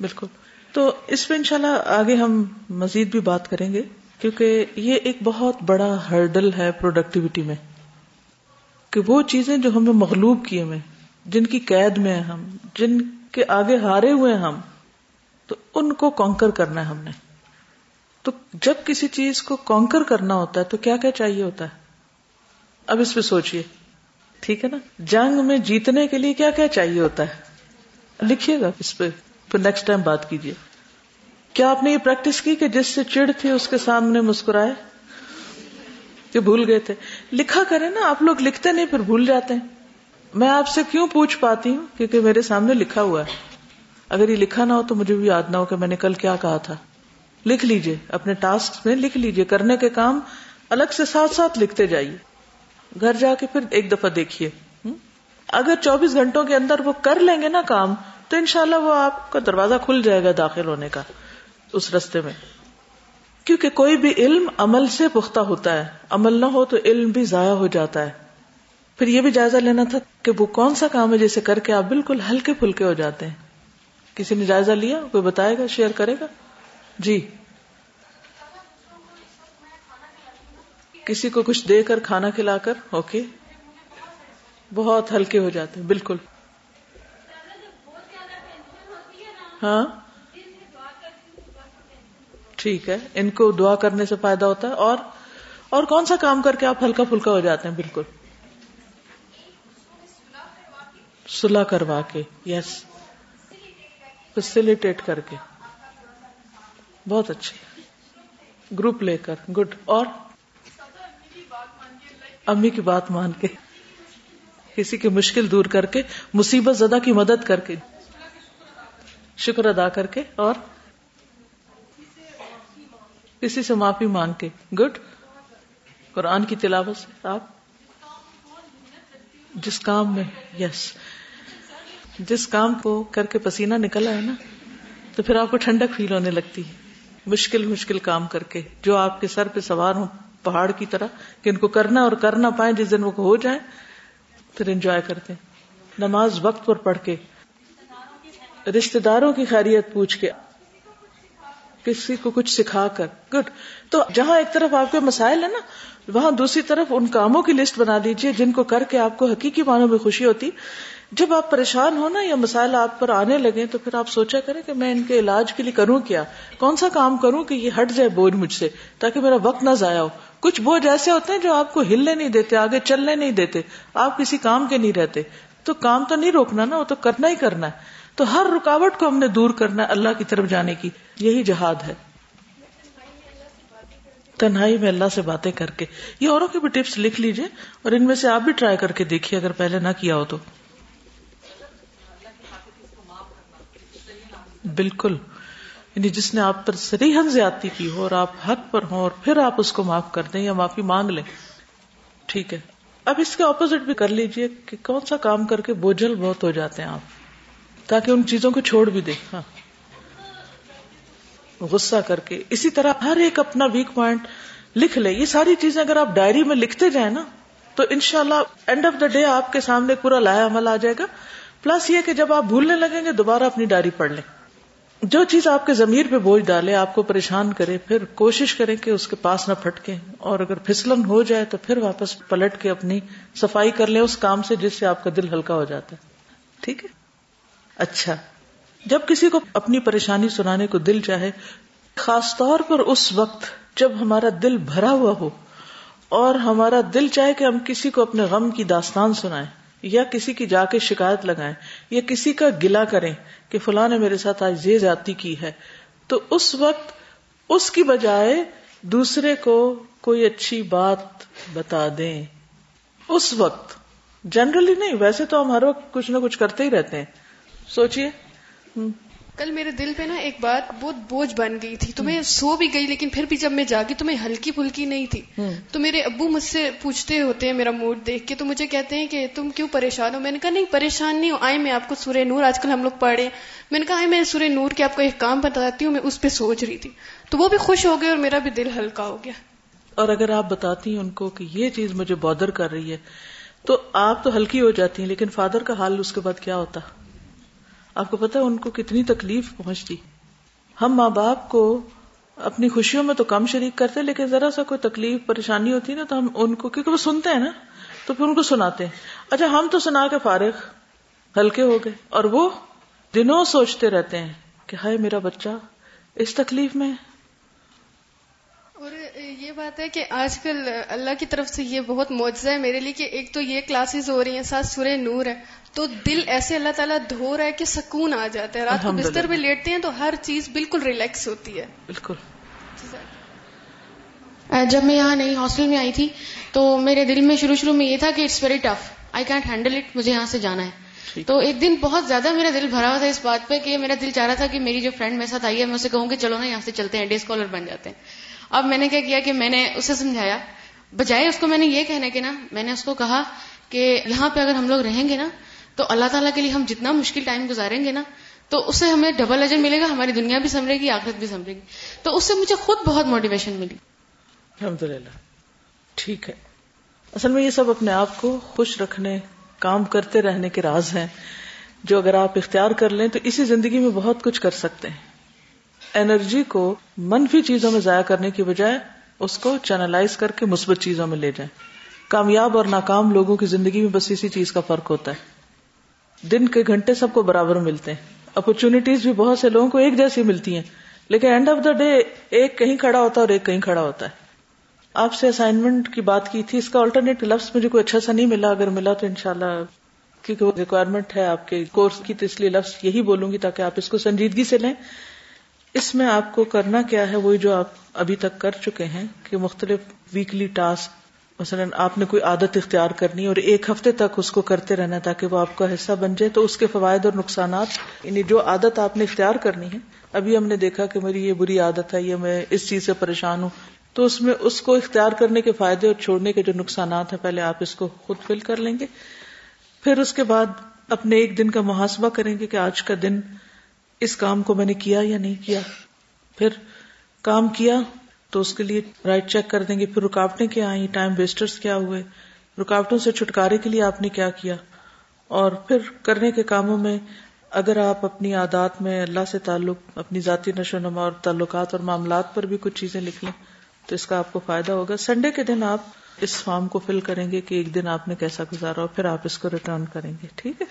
بالکل۔ تو اس پہ انشاءاللہ آگے ہم مزید بھی بات کریں گے کیونکہ یہ ایک بہت بڑا ہرڈل ہے پروڈکٹیوٹی میں۔ کہ وہ چیزیں جو ہمیں مغلوب کیے ہوئے جن کی قید میں ہیں ہم، جن کے آگے ہارے ہوئے ہم، تو ان کو کانکر کرنا ہے ہم نے۔ تو جب کسی چیز کو کانکر کرنا ہوتا ہے، تو کیا کیا چاہیے ہوتا ہے؟ اب اس پہ سوچئے۔ ٹھیک ہے نا؟ جنگ میں جیتنے کے لیے کیا کیا چاہیے ہوتا ہے؟ لکھیے گا اس پہ۔ پھر نیکسٹ ٹائم بات کیجیے۔ کیا آپ نے یہ پریکٹس کی کہ جس سے چڑ تھی اس کے سامنے مسکرائے؟ کہ بھول گئے تھے۔ لکھا کرے نا، آپ لوگ لکھتے نہیں، پھر بھول جاتے ہیں۔ میں آپ سے کیوں پوچھ پاتی ہوں؟ کیونکہ میرے سامنے لکھا ہوا ہے۔ اگر یہ لکھا نہ ہو تو مجھے بھی یاد نہ ہو کہ میں نے کل کیا کہا تھا۔ لکھ لیجیے، اپنے ٹاسک میں لکھ لیجیے۔ کرنے کے کام الگ سے ساتھ ساتھ لکھتے جائیے۔ گھر جا کے پھر ایک دفعہ دیکھیے۔ اگر چوبیس گھنٹوں کے اندر وہ کر لیں گے نا کام، تو انشاءاللہ وہ آپ کا دروازہ کھل جائے گا داخل ہونے کا، اس رستے میں۔ کیونکہ کوئی بھی علم عمل سے پختہ ہوتا ہے۔ عمل نہ ہو تو علم بھی ضائع ہو جاتا ہے۔ پھر یہ بھی جائزہ لینا تھا کہ وہ کون سا کام ہے جیسے کر کے آپ بالکل ہلکے پھلکے ہو جاتے ہیں۔ کسی نے جائزہ لیا؟ کوئی بتائے گا؟ شیئر کرے گا؟ جی۔ کسی کو کچھ دے کر کھانا کھلا کر، اوکے۔ بہت ہلکے ہو جاتے ہیں، بالکل۔ ہاں؟ ٹھیک ہے، ان کو دعا کرنے سے فائدہ ہوتا ہے، اور اور کون سا کام کر کے آپ ہلکا پھلکا ہو جاتے ہیں؟ بالکل۔ سلا کروا کے یس فیسلٹیٹ کر کے۔ بہت اچھے گروپ لے کر گڈ اور؟ امی کی بات مان کے۔ کسی کی مشکل دور کر کے، مصیبت زدہ کی مدد کر کے۔ شکر ادا کر کے، اور؟ کسی سے معافی مانگ کے۔ گڈ قرآن کی تلاوت سے۔ آپ؟ جس کام میں یس جس کام کو کر کے پسینہ نکلا ہے نا، تو پھر آپ کو ٹھنڈک فیل ہونے لگتی ہے۔ مشکل مشکل کام کر کے، جو آپ کے سر پہ سوار ہوں پہاڑ کی طرح، کہ ان کو کرنا اور کرنا پائیں، جس دن وہ ہو جائیں، پھر انجوائے کرتے نماز وقت پر پڑھ کے رشتے داروں کی خیریت پوچھ کے۔ کسی کو کچھ سکھا کر۔ گڈ تو جہاں ایک طرف آپ کے مسائل ہے نا، وہاں دوسری طرف ان کاموں کی لسٹ بنا دیجیے جن کو کر کے آپ کو حقیقی معنوں میں خوشی ہوتی۔ جب آپ پریشان ہو نا یا مسائل آپ پر آنے لگے تو پھر آپ سوچا کریں کہ میں ان کے علاج کے لیے کروں کیا۔ کون سا کام کروں کہ یہ ہٹ جائے بوجھ مجھ سے، تاکہ میرا وقت نہ ضائع ہو۔ کچھ بوجھ ایسے ہوتے ہیں جو آپ کو ہلنے نہیں دیتے، آگے چلنے نہیں دیتے، آپ کسی کام کے نہیں رہتے۔ تو کام تو نہیں روکنا نا، وہ تو کرنا ہی کرنا ہے۔ تو ہر رکاوٹ کو ہم نے دور کرنا ہے اللہ کی طرف جانے کی۔ یہی جہاد ہے۔ تنہائی میں اللہ سے باتیں کر کے۔ یہ اوروں کے بھی ٹپس لکھ لیجیے اور ان میں سے آپ بھی ٹرائی کر کے دیکھیے اگر پہلے نہ کیا ہو تو۔ بالکل۔ یعنی جس نے آپ پر سریحن زیادتی کی ہو اور آپ حق پر ہوں اور پھر آپ اس کو معاف کر دیں یا معافی مانگ لیں۔ ٹھیک ہے۔ اب اس کے اپوزٹ بھی کر لیجیے کہ کون سا کام کر کے بوجھل بہت ہو جاتے ہیں آپ۔ تاکہ ان چیزوں کو چھوڑ بھی دے۔ ہاں۔ غصہ کر کے۔ اسی طرح ہر ایک اپنا ویک پوائنٹ لکھ لے۔ یہ ساری چیزیں اگر آپ ڈائری میں لکھتے جائیں نا، تو انشاءاللہ اینڈ آف دا ڈے آپ کے سامنے پورا لایا عمل آ جائے گا۔ پلس یہ کہ جب آپ بھولنے لگیں گے، دوبارہ اپنی ڈائری پڑھ لیں۔ جو چیز آپ کے ضمیر پہ بوجھ ڈالے، آپ کو پریشان کرے، پھر کوشش کریں کہ اس کے پاس نہ پھٹکے اور اگر پھسلن ہو جائے، تو پھر واپس پلٹ کے اپنی صفائی کر لیں، اس کام سے جس سے آپ کا دل ہلکا ہو جاتا ہے۔ ٹھیک ہے؟ اچھا۔ جب کسی کو اپنی پریشانی سنانے کو دل چاہے، خاص طور پر اس وقت جب ہمارا دل بھرا ہوا ہو اور ہمارا دل چاہے کہ ہم کسی کو اپنے غم کی داستان سنائیں یا کسی کی جا کے شکایت لگائیں یا کسی کا گلا کریں کہ فلاں نے میرے ساتھ آج یہ جاتی کی ہے، تو اس وقت اس کی بجائے دوسرے کو کوئی اچھی بات بتا دیں۔ اس وقت۔ جنرلی نہیں، ویسے تو ہم ہر وقت کچھ نہ کچھ کرتے ہی رہتے ہیں۔ سوچیے کل میرے دل پہ نا ایک بات بہت بوجھ بن گئی تھی۔ تو میں سو بھی گئی لیکن پھر بھی جب میں جاگی تو میں ہلکی پھلکی نہیں تھی۔ تو میرے ابو مجھ سے پوچھتے ہوتے ہیں میرا موڈ دیکھ کے تو مجھے کہتے ہیں کہ تم کیوں پریشان ہو؟ میں نے کہا نہیں پریشان نہیں ہو آئے میں آپ کو سورہ نور آج کل ہم لوگ پڑھے۔ میں نے کہا آئے میں سورہ نور کے آپ کو ایک کام بتاتی ہوں میں اس پہ سوچ رہی تھی۔ تو وہ بھی خوش ہو گئے اور میرا بھی دل ہلکا ہو گیا۔ اور اگر آپ بتاتی ہیں ان کو کہ یہ چیز مجھے بادر کر رہی ہے تو آپ تو ہلکی ہو جاتی ہیں لیکن فادر کا حال اس کے بعد کیا ہوتا؟ آپ کو پتا ان کو کتنی تکلیف پہنچتی ہم ماں باپ کو اپنی خوشیوں میں تو کم شریک کرتے لیکن ذرا سا کوئی تکلیف، پریشانی ہوتی نا تو ہم ان کو، کیونکہ وہ سنتے ہیں نا، تو پھر ان کو سناتے ہیں۔ اچھا ہم تو سنا کے فارغ، ہلکے ہو گئے، اور وہ دنوں سوچتے رہتے ہیں کہ ہائے میرا بچہ، اس تکلیف میں۔ اور یہ بات ہے کہ آج کل اللہ کی طرف سے یہ بہت معجزہ ہے میرے لیے کہ ایک تو یہ کلاسز ہو رہی ہیں، ساتھ سورہ نور ہے۔ تو دل ایسے اللہ تعالیٰ دھو رہا ہے کہ سکون آ جاتا ہے۔ رات کو بستر پہ لیٹتے ہیں تو ہر چیز بالکل ریلیکس ہوتی ہے۔ بالکل۔ جب میں یہاں نئی ہاسٹل میں آئی تھی تو میرے دل میں شروع شروع میں یہ تھا کہ it's very tough I can't handle it مجھے یہاں سے جانا ہے۔ تو ایک دن بہت زیادہ میرا دل بھرا ہوا تھا اس بات پہ کہ میرا دل چاہ رہا تھا کہ میری جو فرینڈ میرے ساتھ آئی ہے میں اسے کہوں کہ چلو نا یہاں سے چلتے ہیں ڈے اسکالر بن جاتے ہیں۔ اب میں نے کیا کیا کہ میں نے اسے سمجھایا۔ بجائے اس کو میں نے یہ کہنے کے نا میں نے اس کو کہا کہ یہاں پہ اگر ہم لوگ رہیں گے نا تو اللہ تعالیٰ کے لیے ہم جتنا مشکل ٹائم گزاریں گے نا، تو اس سے ہمیں ڈبل اجر ملے گا، ہماری دنیا بھی سمجھے گی، آخرت بھی سمجھے گی۔ تو اس سے مجھے خود بہت موٹیویشن ملی۔ الحمد للہ ٹھیک ہے۔ اصل میں یہ سب اپنے آپ کو خوش رکھنے، کام کرتے رہنے کے راز ہیں۔ جو اگر آپ اختیار کر لیں تو اسی زندگی میں بہت کچھ کر سکتے ہیں۔ انرجی کو منفی چیزوں میں ضائع کرنے کی بجائے اس کو چینلائز کر کے مثبت چیزوں میں لے جائیں۔ کامیاب اور ناکام لوگوں کی زندگی میں بس اسی چیز کا فرق ہوتا ہے۔ دن کے گھنٹے سب کو برابر ملتے ہیں۔ اپرچونٹیز بھی بہت سے لوگوں کو ایک جیسی ملتی ہیں۔ لیکن اینڈ آف دا ڈے ایک کہیں کھڑا ہوتا ہے اور ایک کہیں کھڑا ہوتا ہے۔ آپ سے اسائنمنٹ کی بات کی تھی، اس کا آلٹرنیٹ لفظ مجھے کوئی اچھا سا نہیں ملا۔ اگر ملا تو انشاءاللہ کیونکہ وہ ریکوائرمنٹ ہے آپ کے کورس کی، تو اس لیے لفظ یہی بولوں گی تاکہ آپ اس کو سنجیدگی سے لیں۔ اس میں آپ کو کرنا کیا ہے، وہی جو آپ ابھی تک کر چکے ہیں کہ مختلف ویکلی ٹاسک مثلاً آپ نے کوئی عادت اختیار کرنی اور ایک ہفتے تک اس کو کرتے رہنا تاکہ وہ آپ کا حصہ بن جائے، تو اس کے فوائد اور نقصانات یعنی جو عادت آپ نے اختیار کرنی ہے، ابھی ہم نے دیکھا کہ میری یہ بری عادت ہے، یہ میں اس چیز سے پریشان ہوں، تو اس میں اس کو اختیار کرنے کے فائدے اور چھوڑنے کے جو نقصانات ہیں، پہلے آپ اس کو خود فل کر لیں گے، پھر اس کے بعد اپنے ایک دن کا محاسبہ کریں گے کہ آج کا دن اس کام کو میں نے کیا یا نہیں کیا، پھر کام کیا تو اس کے لیے رائٹ چیک کر دیں گے۔ پھر رکاوٹیں کیا آئیں؟ ٹائم ویسٹرز کیا ہوئے؟ رکاوٹوں سے چھٹکارے کے لیے آپ نے کیا کیا؟ اور پھر کرنے کے کاموں میں اگر آپ اپنی عادات میں اللہ سے تعلق، اپنی ذاتی نشو نما اور تعلقات اور معاملات پر بھی کچھ چیزیں لکھ لیں، تو اس کا آپ کو فائدہ ہوگا۔ سنڈے کے دن آپ اس فارم کو فل کریں گے کہ ایک دن آپ نے کیسا گزارا اور پھر آپ اس کو ریٹرن کریں گے، ٹھیک ہے؟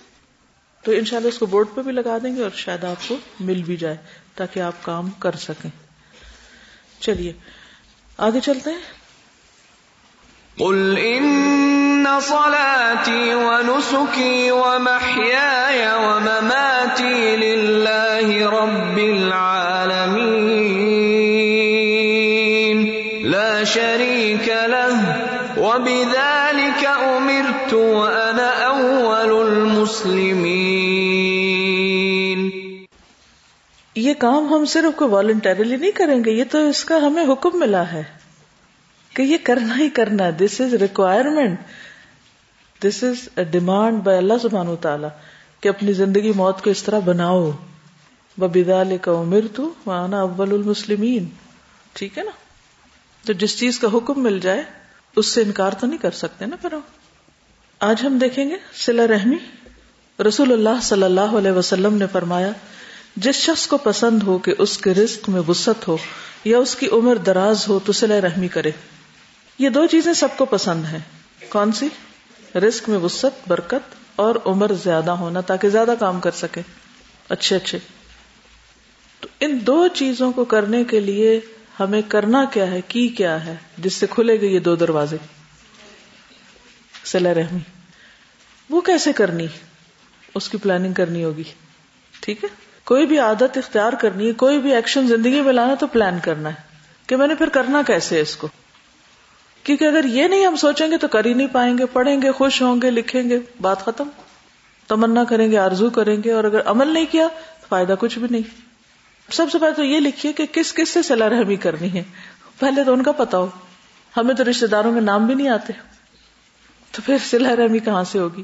تو انشاءاللہ اس کو بورڈ پہ بھی لگا دیں گے اور شاید آپ کو مل بھی جائے تاکہ آپ کام کر سکیں۔ چلیے، آگے چلتے ہیں۔ قل ان صلاتي ونسكي ومحياي ومماتي لله رب العالمين، لا شريك له وبذلك کام ہم صرف کو والنٹریلی نہیں کریں گے، یہ تو اس کا ہمیں حکم ملا ہے کہ یہ کرنا ہی کرنا this is requirement this is a demand by Allah سبحان و تعالی کہ اپنی زندگی موت کو اس طرح بناؤ۔ بدال کا عمر تو وانا اول المسلمین ٹھیک ہے نا؟ تو جس چیز کا حکم مل جائے، اس سے انکار تو نہیں کر سکتے نا پھر آج ہم دیکھیں گے سلا رحمی۔ رسول اللہ صلی اللہ علیہ وسلم نے فرمایا جس شخص کو پسند ہو کہ اس کے رزق میں وسط ہو یا اس کی عمر دراز ہو تو صلح رحمی کرے۔ یہ دو چیزیں سب کو پسند ہیں۔ کون سی؟ رزق میں وسط برکت اور عمر زیادہ ہونا تاکہ زیادہ کام کر سکے۔ اچھے اچھے۔ تو ان دو چیزوں کو کرنے کے لیے ہمیں کرنا کیا ہے، کی کیا ہے، جس سے کھلے گئے یہ دو دروازے۔ صلح رحمی۔ وہ کیسے کرنی؟ اس کی پلاننگ کرنی ہوگی۔ ٹھیک ہے؟ کوئی بھی عادت اختیار کرنی ہے، کوئی بھی ایکشن زندگی میں لانا تو پلان کرنا ہے کہ میں نے پھر کرنا کیسے اس کو؟ کیونکہ اگر یہ نہیں ہم سوچیں گے تو کر ہی نہیں پائیں گے، پڑھیں گے، خوش ہوں گے، لکھیں گے، بات ختم۔ تمنا کریں گے، آرزو کریں گے اور اگر عمل نہیں کیا تو فائدہ کچھ بھی نہیں۔ سب سے پہلے تو یہ لکھیے کہ کس کس سے صلاح رحمی کرنی ہے۔ پہلے تو ان کا پتا ہو۔ ہمیں تو رشتے داروں کے نام بھی نہیں آتے۔ تو پھر صلاح رحمی کہاں سے ہوگی؟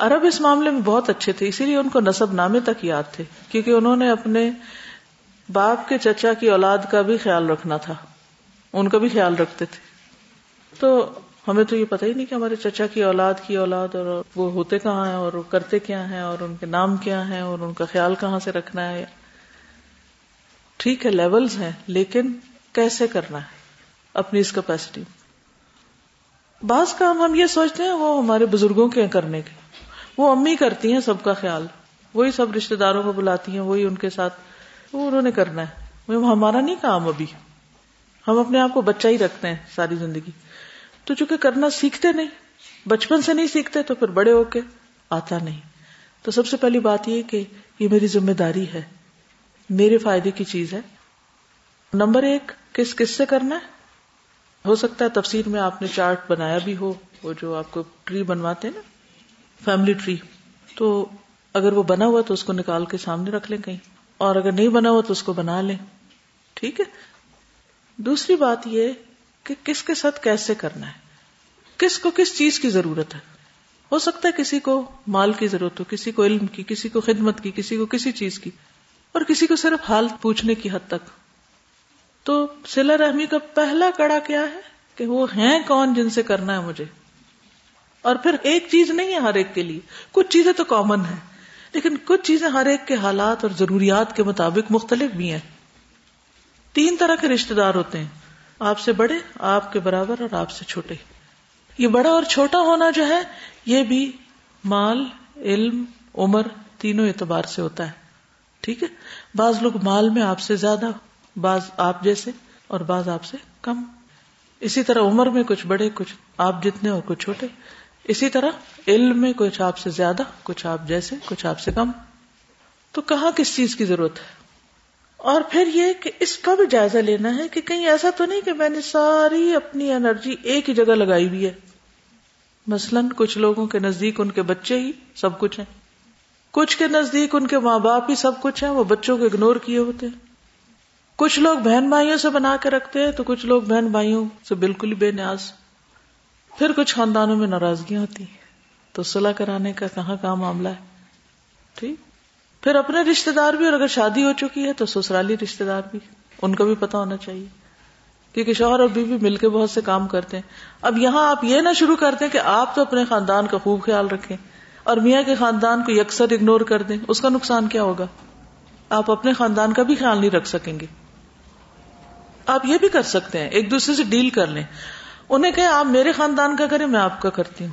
عرب اس معاملے میں بہت اچھے تھے، اسی لیے ان کو نصب نامے تک یاد تھے، کیونکہ انہوں نے اپنے باپ کے چچا کی اولاد کا بھی خیال رکھنا تھا، ان کا بھی خیال رکھتے تھے۔ تو ہمیں تو یہ پتہ ہی نہیں کہ ہمارے چچا کی اولاد کی اولاد اور وہ ہوتے کہاں ہیں اور وہ کرتے کیا ہیں اور ان کے نام کیا ہیں اور ان کا خیال کہاں سے رکھنا ہے۔ ٹھیک ہے، لیولز ہیں، لیکن کیسے کرنا ہے اپنی اس کیپیسٹی بعض کام ہم یہ سوچتے ہیں وہ ہمارے بزرگوں کے کرنے کے۔ وہ امی کرتی ہیں سب کا خیال۔ وہی سب رشتے داروں کو بلاتی ہیں، وہی ان کے ساتھ۔ وہ انہوں نے کرنا ہے۔ وہ ہمارا نہیں کام ابھی۔ ہم اپنے آپ کو بچہ ہی رکھتے ہیں ساری زندگی۔ تو چونکہ کرنا سیکھتے نہیں، بچپن سے نہیں سیکھتے تو پھر بڑے ہو کے آتا نہیں۔ تو سب سے پہلی بات یہ کہ یہ میری ذمہ داری ہے۔ میرے فائدے کی چیز ہے۔ نمبر ایک، کس کس سے کرنا ہے؟ ہو سکتا ہے تفسیر میں آپ نے چارٹ بنایا بھی ہو، وہ جو آپ کو ٹری بنواتے ہیں نا۔ فیملی ٹری تو اگر وہ بنا ہوا تو اس کو نکال کے سامنے رکھ لیں کہیں اور اگر نہیں بنا ہوا تو اس کو بنا لیں ٹھیک ہے دوسری بات یہ کہ کس کے ساتھ کیسے کرنا ہے کس کو کس چیز کی ضرورت ہے ہو سکتا ہے کسی کو مال کی ضرورت ہو، کسی کو علم کی، کسی کو خدمت کی، کسی کو کسی چیز کی اور کسی کو صرف حال پوچھنے کی حد تک تو سلا رحمی کا پہلا کڑا کیا ہے کہ وہ ہیں کون جن سے کرنا ہے مجھے؟ اور پھر ایک چیز نہیں ہے ہر ایک کے لیے۔ کچھ چیزیں تو کامن ہیں، لیکن کچھ چیزیں ہر ایک کے حالات اور ضروریات کے مطابق مختلف بھی ہیں۔ تین طرح کے رشتے دار ہوتے ہیں۔ آپ سے بڑے، آپ کے برابر اور آپ سے چھوٹے۔ یہ بڑا اور چھوٹا ہونا جو ہے، یہ بھی مال، علم، عمر تینوں اعتبار سے ہوتا ہے۔ ٹھیک ہے؟ بعض لوگ مال میں آپ سے زیادہ، بعض آپ جیسے اور بعض آپ سے کم۔ اسی طرح عمر میں کچھ بڑے، کچھ آپ جتنے اور کچھ چھوٹے۔ اسی طرح علم میں کچھ آپ سے زیادہ، کچھ آپ جیسے، کچھ آپ سے کم۔ تو کہاں کس چیز کی ضرورت ہے؟ اور پھر یہ کہ اس کا بھی جائزہ لینا ہے کہ کہیں ایسا تو نہیں کہ میں نے ساری اپنی انرجی ایک ہی جگہ لگائی ہوئی ہے۔ مثلاً کچھ لوگوں کے نزدیک ان کے بچے ہی سب کچھ ہیں۔ کچھ کے نزدیک ان کے ماں باپ ہی سب کچھ ہیں، وہ بچوں کو اگنور کیے ہوتے ہیں۔ کچھ لوگ بہن بھائیوں سے بنا کے رکھتے ہیں تو کچھ لوگ بہن بھائیوں سے بالکل ہی بے نیاز۔ پھر کچھ خاندانوں میں ناراضگیاں ہوتی تو صلاح کرانے کا کہاں کہاں معاملہ ہے؟ ٹھیک۔ پھر اپنے رشتے دار بھی، اور اگر شادی ہو چکی ہے تو سسرالی رشتے دار بھی۔ ان کا بھی پتا ہونا چاہیے۔ کیونکہ شوہر اور بیوی مل کے بہت سے کام کرتے ہیں۔ اب یہاں آپ یہ نہ شروع کرتے کہ آپ تو اپنے خاندان کا خوب خیال رکھیں اور میاں کے خاندان کو یکسر اگنور کر دیں۔ اس کا نقصان کیا ہوگا؟ آپ اپنے خاندان کا بھی خیال نہیں رکھ سکیں گے۔ آپ یہ بھی کر سکتے ہیں، ایک دوسرے سے ڈیل کر لیں۔ انہیں کہ آپ میرے خاندان کا کریں، میں آپ کا کرتی ہوں۔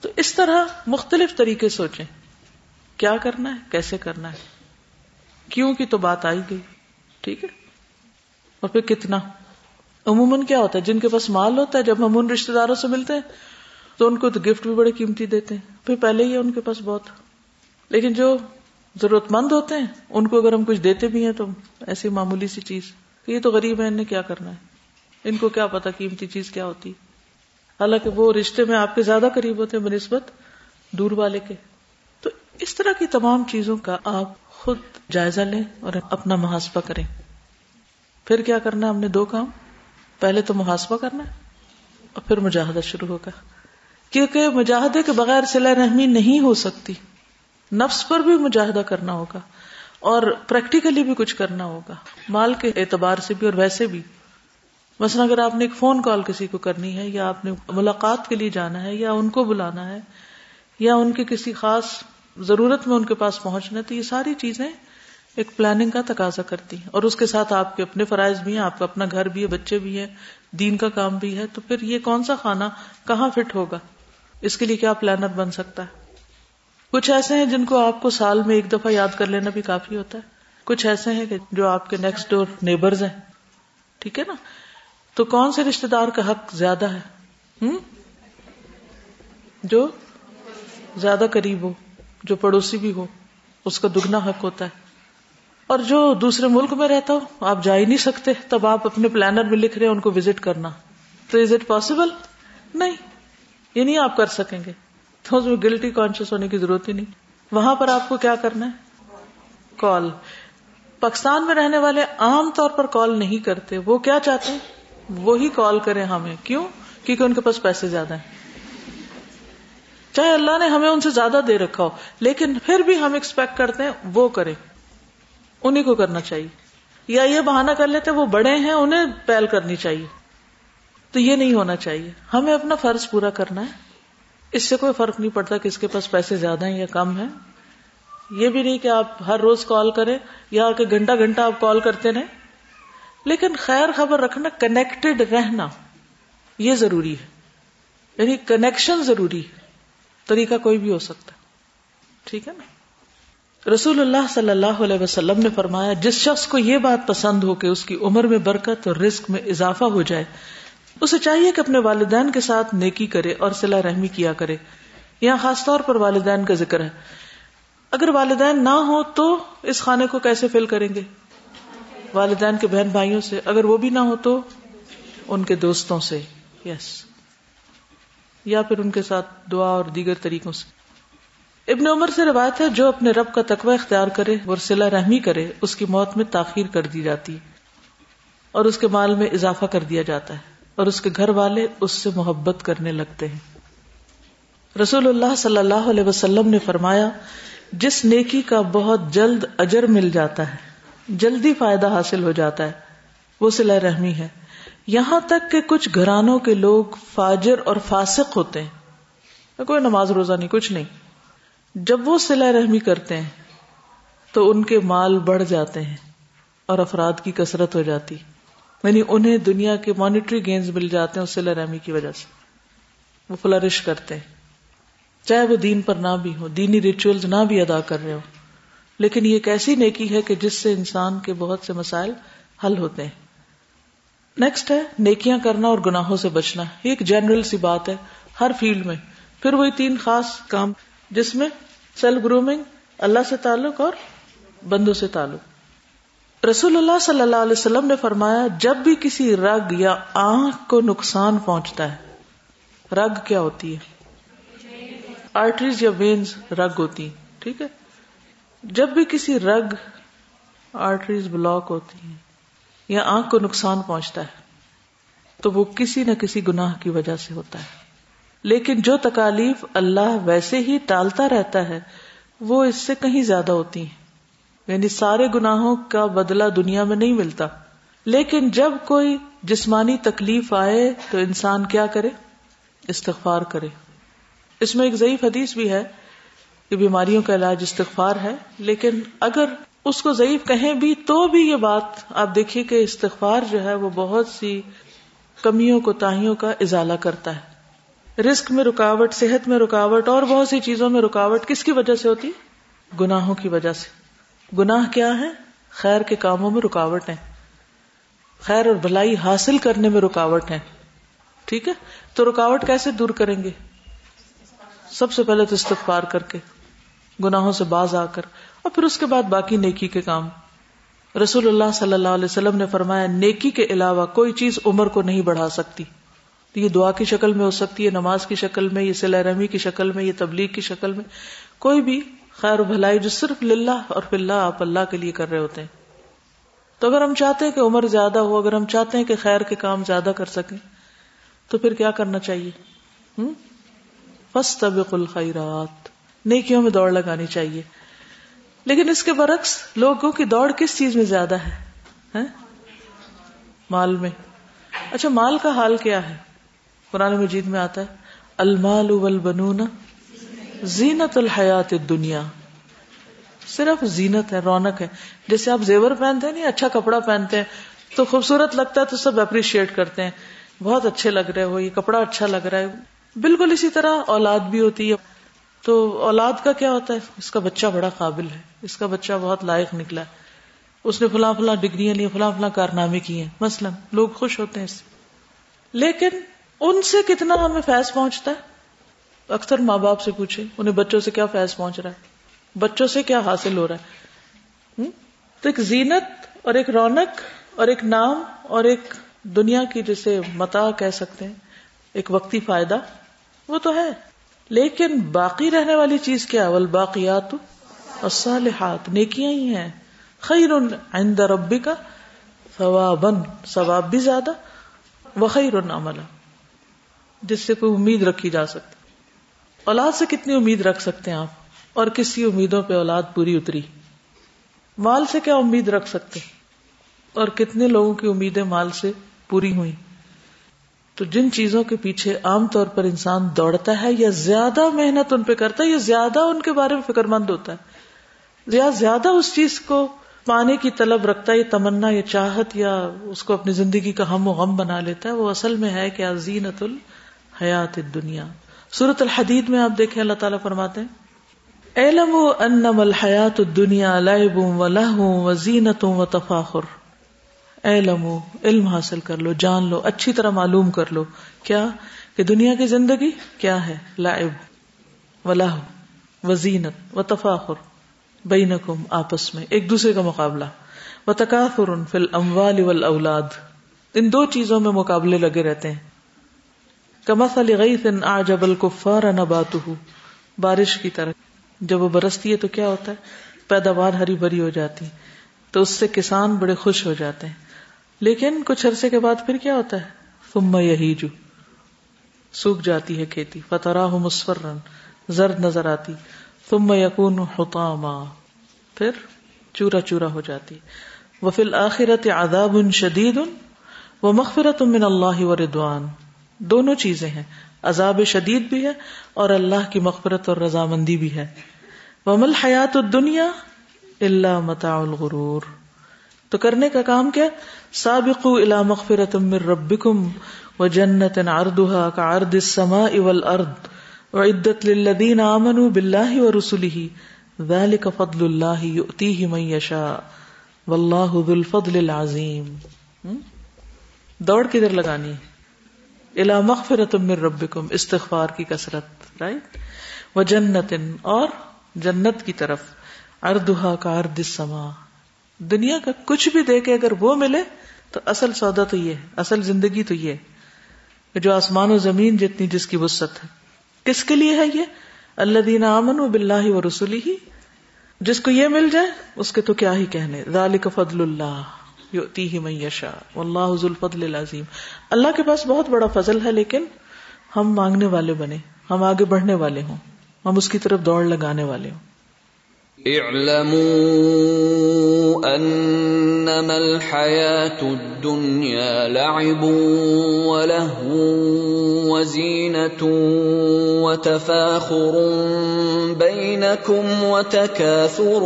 تو اس طرح مختلف طریقے سوچیں، کیا کرنا ہے، کیسے کرنا ہے۔ کیوں کی تو بات آئی گئی، ٹھیک ہے۔ اور پھر کتنا؟ عموماً کیا ہوتا ہے، جن کے پاس مال ہوتا ہے، جب ہم ان رشتے داروں سے ملتے ہیں، تو ان کو تو گفٹ بھی بڑے قیمتی دیتے ہیں۔ پھر پہلے ہی ان کے پاس بہت۔ لیکن جو ضرورت مند ہوتے ہیں، ان کو اگر ہم کچھ دیتے بھی ہیں تو ایسی معمولی سی چیز یہ تو غریب ہے انہیں کیا کرنا ہے؟ ان کو کیا پتا قیمتی چیز کیا ہوتی۔ حالانکہ وہ رشتے میں آپ کے زیادہ قریب ہوتے ہیں بنسبت دور والے کے۔ تو اس طرح کی تمام چیزوں کا آپ خود جائزہ لیں اور اپنا محاسبہ کریں۔ پھر کیا کرنا ہم نے دو کام۔ پہلے تو محاسبہ کرنا ہے اور پھر مجاہدہ شروع ہوگا۔ کیونکہ مجاہدے کے بغیر صلاح رحمی نہیں ہو سکتی۔ نفس پر بھی مجاہدہ کرنا ہوگا اور پریکٹیکلی بھی کچھ کرنا ہوگا۔ مال کے اعتبار سے بھی اور ویسے بھی۔ مثلا اگر آپ نے ایک فون کال کسی کو کرنی ہے، یا آپ نے ملاقات کے لیے جانا ہے، یا ان کو بلانا ہے، یا ان کے کسی خاص ضرورت میں ان کے پاس پہنچنا ہے، تو یہ ساری چیزیں ایک پلاننگ کا تقاضا کرتی ہیں۔ اور اس کے ساتھ آپ کے اپنے فرائض بھی ہیں، آپ کا اپنا گھر بھی ہے، بچے بھی ہیں، دین کا کام بھی ہے، تو پھر یہ کون سا کھانا کہاں فٹ ہوگا؟ اس کے لیے کیا پلانر بن سکتا ہے؟ کچھ ایسے ہیں جن کو آپ کو سال میں ایک دفعہ یاد کر لینا بھی کافی ہوتا ہے۔ کچھ ایسے ہیں کہ جو آپ کے نیکسٹ ڈور نیبرز ہیں۔ ٹھیک ہے نا؟ تو کون سے رشتے دار کا حق زیادہ ہے؟ ہم؟ جو زیادہ قریب ہو، جو پڑوسی بھی ہو، اس کا دگنا حق ہوتا ہے۔ اور جو دوسرے ملک میں رہتا ہو، آپ جا ہی نہیں سکتے۔ تب آپ اپنے پلانر میں لکھ رہے ہیں، ان کو وزٹ کرنا۔ تو از اٹ پاسبل نہیں۔ یہ نہیں آپ کر سکیں گے۔ تو اس میں گلٹی کانشیس ہونے کی ضرورت ہی نہیں۔ وہاں پر آپ کو کیا کرنا ہے؟ کال پاکستان میں رہنے والے عام طور پر کال نہیں کرتے۔ وہ کیا چاہتے ہیں؟ وہی کال کریں ہمیں۔ کیوں؟ کیونکہ ان کے پاس پیسے زیادہ ہیں۔ چاہے اللہ نے ہمیں ان سے زیادہ دے رکھا ہو، لیکن پھر بھی ہم ایکسپیکٹ کرتے ہیں وہ کریں انہیں کو کرنا چاہیے۔ یا یہ بہانا کر لیتے وہ بڑے ہیں، انہیں پہل کرنی چاہیے۔ تو یہ نہیں ہونا چاہیے۔ ہمیں اپنا فرض پورا کرنا ہے۔ اس سے کوئی فرق نہیں پڑتا کہ اس کے پاس پیسے زیادہ ہیں یا کم ہیں۔ یہ بھی نہیں کہ آپ ہر روز کال کریں یا کہ گھنٹہ گھنٹہ آپ کال کرتے رہیں۔ لیکن خیر خبر رکھنا کنیکٹڈ رہنا، یہ ضروری ہے۔ یعنی کنیکشن ضروری ہے۔ طریقہ کوئی بھی ہو سکتا ٹھیک ہے نا؟ رسول اللہ صلی اللہ علیہ وسلم نے فرمایا، جس شخص کو یہ بات پسند ہو کہ اس کی عمر میں برکت اور رزق میں اضافہ ہو جائے، اسے چاہیے کہ اپنے والدین کے ساتھ نیکی کرے اور صلاح رحمی کیا کرے۔ یہاں خاص طور پر والدین کا ذکر ہے۔ اگر والدین نہ ہو تو اس خانے کو کیسے فل کریں گے؟ والدین کے بہن بھائیوں سے، اگر وہ بھی نہ ہو تو ان کے دوستوں سے یس یا پھر ان کے ساتھ دعا اور دیگر طریقوں سے۔ ابن عمر سے روایت ہے، جو اپنے رب کا تقوی اختیار کرے اور سلا رحمی کرے، اس کی موت میں تاخیر کر دی جاتی اور اس کے مال میں اضافہ کر دیا جاتا ہے اور اس کے گھر والے اس سے محبت کرنے لگتے ہیں۔ رسول اللہ صلی اللہ علیہ وسلم نے فرمایا، جس نیکی کا بہت جلد اجر مل جاتا ہے جلدی فائدہ حاصل ہو جاتا ہے۔ وہ سلا رحمی ہے۔ یہاں تک کہ کچھ گھرانوں کے لوگ فاجر اور فاسق ہوتے ہیں۔ کوئی نماز روزہ نہیں، کچھ نہیں۔ جب وہ سلا رحمی کرتے ہیں، تو ان کے مال بڑھ جاتے ہیں اور افراد کی کثرت ہو جاتی۔ یعنی انہیں دنیا کے مانیٹری گینز مل جاتے ہیں سلا رحمی کی وجہ سے۔ وہ فلرش کرتے ہیں۔ چاہے وہ دین پر نہ بھی ہو دینی ریچولز نہ بھی ادا کر رہے ہو لیکن یہ ایک ایسی نیکی ہے کہ جس سے انسان کے بہت سے مسائل حل ہوتے ہیں۔ نیکسٹ ہے، نیکیاں کرنا اور گناہوں سے بچنا۔ یہ ایک جنرل سی بات ہے ہر فیلڈ میں۔ پھر وہی تین خاص کام جس میں سیلف گرومنگ اللہ سے تعلق اور بندوں سے تعلق۔ رسول اللہ صلی اللہ علیہ وسلم نے فرمایا، جب بھی کسی رگ یا آنکھ کو نقصان پہنچتا ہے، رگ کیا ہوتی ہے؟ آرٹریز یا وینز رگ ہوتی ہیں، ٹھیک ہے؟ جب بھی کسی رگ آرٹریز بلاک ہوتی ہیں یا آنکھ کو نقصان پہنچتا ہے، تو وہ کسی نہ کسی گناہ کی وجہ سے ہوتا ہے۔ لیکن جو تکالیف اللہ ویسے ہی ٹالتا رہتا ہے، وہ اس سے کہیں زیادہ ہوتی ہیں۔ یعنی سارے گناہوں کا بدلہ دنیا میں نہیں ملتا۔ لیکن جب کوئی جسمانی تکلیف آئے، تو انسان کیا کرے؟ استغفار کرے۔ اس میں ایک ضعیف حدیث بھی ہے۔ کہ بیماریوں کا علاج استغفار ہے، لیکن اگر اس کو ضعیف کہیں بھی تو بھی یہ بات آپ دیکھیے کہ استغفار جو ہے وہ بہت سی کمیوں کو تاہیوں کا ازالہ کرتا ہے۔ رسک میں رکاوٹ، صحت میں رکاوٹ اور بہت سی چیزوں میں رکاوٹ کس کی وجہ سے ہوتی؟ گناہوں کی وجہ سے۔ گناہ کیا ہے؟ خیر کے کاموں میں رکاوٹ ہے خیر اور بھلائی حاصل کرنے میں رکاوٹ ہے ٹھیک ہے؟ تو رکاوٹ کیسے دور کریں گے؟ سب سے پہلے تو استغفار کر کے۔ گناہوں سے باز آ کر اور پھر اس کے بعد باقی نیکی کے کام۔ رسول اللہ صلی اللہ علیہ وسلم نے فرمایا، نیکی کے علاوہ کوئی چیز عمر کو نہیں بڑھا سکتی۔ یہ دعا کی شکل میں ہو سکتی ہے، نماز کی شکل میں، یہ سلا رحمی کی شکل میں، یہ تبلیغ کی شکل میں۔ کوئی بھی خیر و بھلائی جو صرف للہ اور اللہ آپ اللہ کے لیے کر رہے ہوتے ہیں۔ تو اگر ہم چاہتے ہیں کہ عمر زیادہ ہو، اگر ہم چاہتے ہیں کہ خیر کے کام زیادہ کر سکیں، تو پھر کیا کرنا چاہیے؟ ہوں بس الخیرات۔ نیکیوں میں دوڑ لگانی چاہیے۔ لیکن اس کے برعکس لوگوں کی دوڑ کس چیز میں زیادہ ہے؟ ہاں؟ مال میں۔ اچھا مال کا حال کیا ہے؟ قرآن مجید میں آتا ہے، المال والبنون زینت الحیات دنیا صرف زینت ہے، رونق ہے۔ جیسے آپ زیور پہنتے ہیں نہیں اچھا کپڑا پہنتے ہیں، تو خوبصورت لگتا ہے تو سب اپریشیٹ کرتے ہیں۔ بہت اچھے لگ رہے ہو، یہ کپڑا اچھا لگ رہا ہے۔ بالکل اسی طرح اولاد بھی ہوتی ہے۔ تو اولاد کا کیا ہوتا ہے؟ اس کا بچہ بڑا قابل ہے۔ اس کا بچہ بہت لائق نکلا۔ ہے اس نے فلاں فلاں ڈگریاں لی فلاں فلاں کارنامے کیے ہیں۔ مثلاً لوگ خوش ہوتے ہیں اس سے۔ لیکن ان سے کتنا ہمیں فیض پہنچتا ہے؟ اکثر ماں باپ سے پوچھے، انہیں بچوں سے کیا فیض پہنچ رہا ہے؟ بچوں سے کیا حاصل ہو رہا ہے؟ تو ایک زینت اور ایک رونق اور ایک نام اور ایک دنیا کی جسے متا کہہ سکتے ہیں، ایک وقتی فائدہ، وہ تو ہے۔ لیکن باقی رہنے والی چیز کیا؟ والباقیات الصالحات، نیکیاں ہی ہیں۔ خیر عند ربک ثوابا، ثواب بھی زیادہ وخیر عملا۔ جس سے کوئی امید رکھی جا سکتی۔ اولاد سے کتنی امید رکھ سکتے ہیں آپ؟ اور کس کی امیدوں پہ اولاد پوری اتری۔ مال سے کیا امید رکھ سکتے؟ اور کتنے لوگوں کی امیدیں مال سے پوری ہوئی تو جن چیزوں کے پیچھے عام طور پر انسان دوڑتا ہے، یا زیادہ محنت ان پہ کرتا ہے، یا زیادہ ان کے بارے میں فکر مند ہوتا ہے۔ یا زیادہ اس چیز کو پانے کی طلب رکھتا ہے، یا تمنا، یا چاہت، یا اس کو اپنی زندگی کا ہم و غم بنا لیتا ہے۔ وہ اصل میں ہے کہ عظینت الحیات دنیا سورت الحدید میں آپ دیکھیں، اللہ تعالیٰ فرماتے ہیں علم انم الحیات الدنیا لعب و لہو و زینت و تفاخر۔ علم علم حاصل کر لو، جان لو، اچھی طرح معلوم کر لو۔ کیا کہ دنیا کی زندگی کیا ہے؟ لائب و لہو و زینت و تفاخر بینکم، آپس میں، ایک دوسرے کا مقابلہ۔ و تکاثر فی الاموال والاولاد۔ ان دو چیزوں میں مقابلے لگے رہتے ہیں۔ کمثل غیث اعجب الکفار نباتہ بارش کی طرح۔ جب وہ برستی ہے تو کیا ہوتا ہے؟ پیداوار ہری بھری ہو جاتی۔ تو اس سے کسان بڑے خوش ہو جاتے ہیں۔ لیکن کچھ عرصے کے بعد پھر کیا ہوتا ہے؟ ثم یہیجو۔ سوکھ جاتی ہے کھیتی۔ فتراہ مسفرن زرد نظر آتی۔ ثم یکون حطاما۔ پھر چورا چورا ہو جاتی۔ وفی الآخرت عذاب شدید و مغفرت من اللہ و ردوان دونوں چیزیں ہیں۔ عذاب شدید بھی ہے اور اللہ کی مغفرت اور رضامندی بھی ہے۔ ومل حیات الدنیا اللہ متاع الغرور۔ تو کرنے کا کام کیا؟ سابقوا الى مغفرت من ربکم وجنت عرضها كعرض السماء والارض وعدت للذین آمنوا باللہ ورسلہ ذالک فضل اللہ یؤتیہ من یشاء واللہ ذو الفضل العظیم۔ دوڑ کدھر لگانی؟ الى مغفرت من ربکم، استغفار کی کثرت رائٹ وجنت اور جنت کی طرف اردها کا ارد السما دنیا کا کچھ بھی دے کے اگر وہ ملے تو اصل سودا تو یہ ہے، اصل زندگی تو یہ جو آسمان و زمین جتنی جس کی وسط ہے۔ کس کے لیے ہے یہ؟ اللہ دینا امن و بلّہ و رسولی ہی جس کو یہ مل جائے، اس کے تو کیا ہی کہنے۔ ذالک فضل اللہ یؤتی ہی من یشاء۔ واللہ ذو العظیم۔ اللہ کے پاس بہت بڑا فضل ہے، لیکن ہم مانگنے والے بنے۔ ہم آگے بڑھنے والے ہوں۔ ہم اس کی طرف دوڑ لگانے والے ہوں۔ اعلموا انما الحياه الدنيا لعب ولهو وزينه وتفاخر بينكم وتكاثر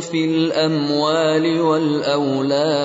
في الاموال والاولاد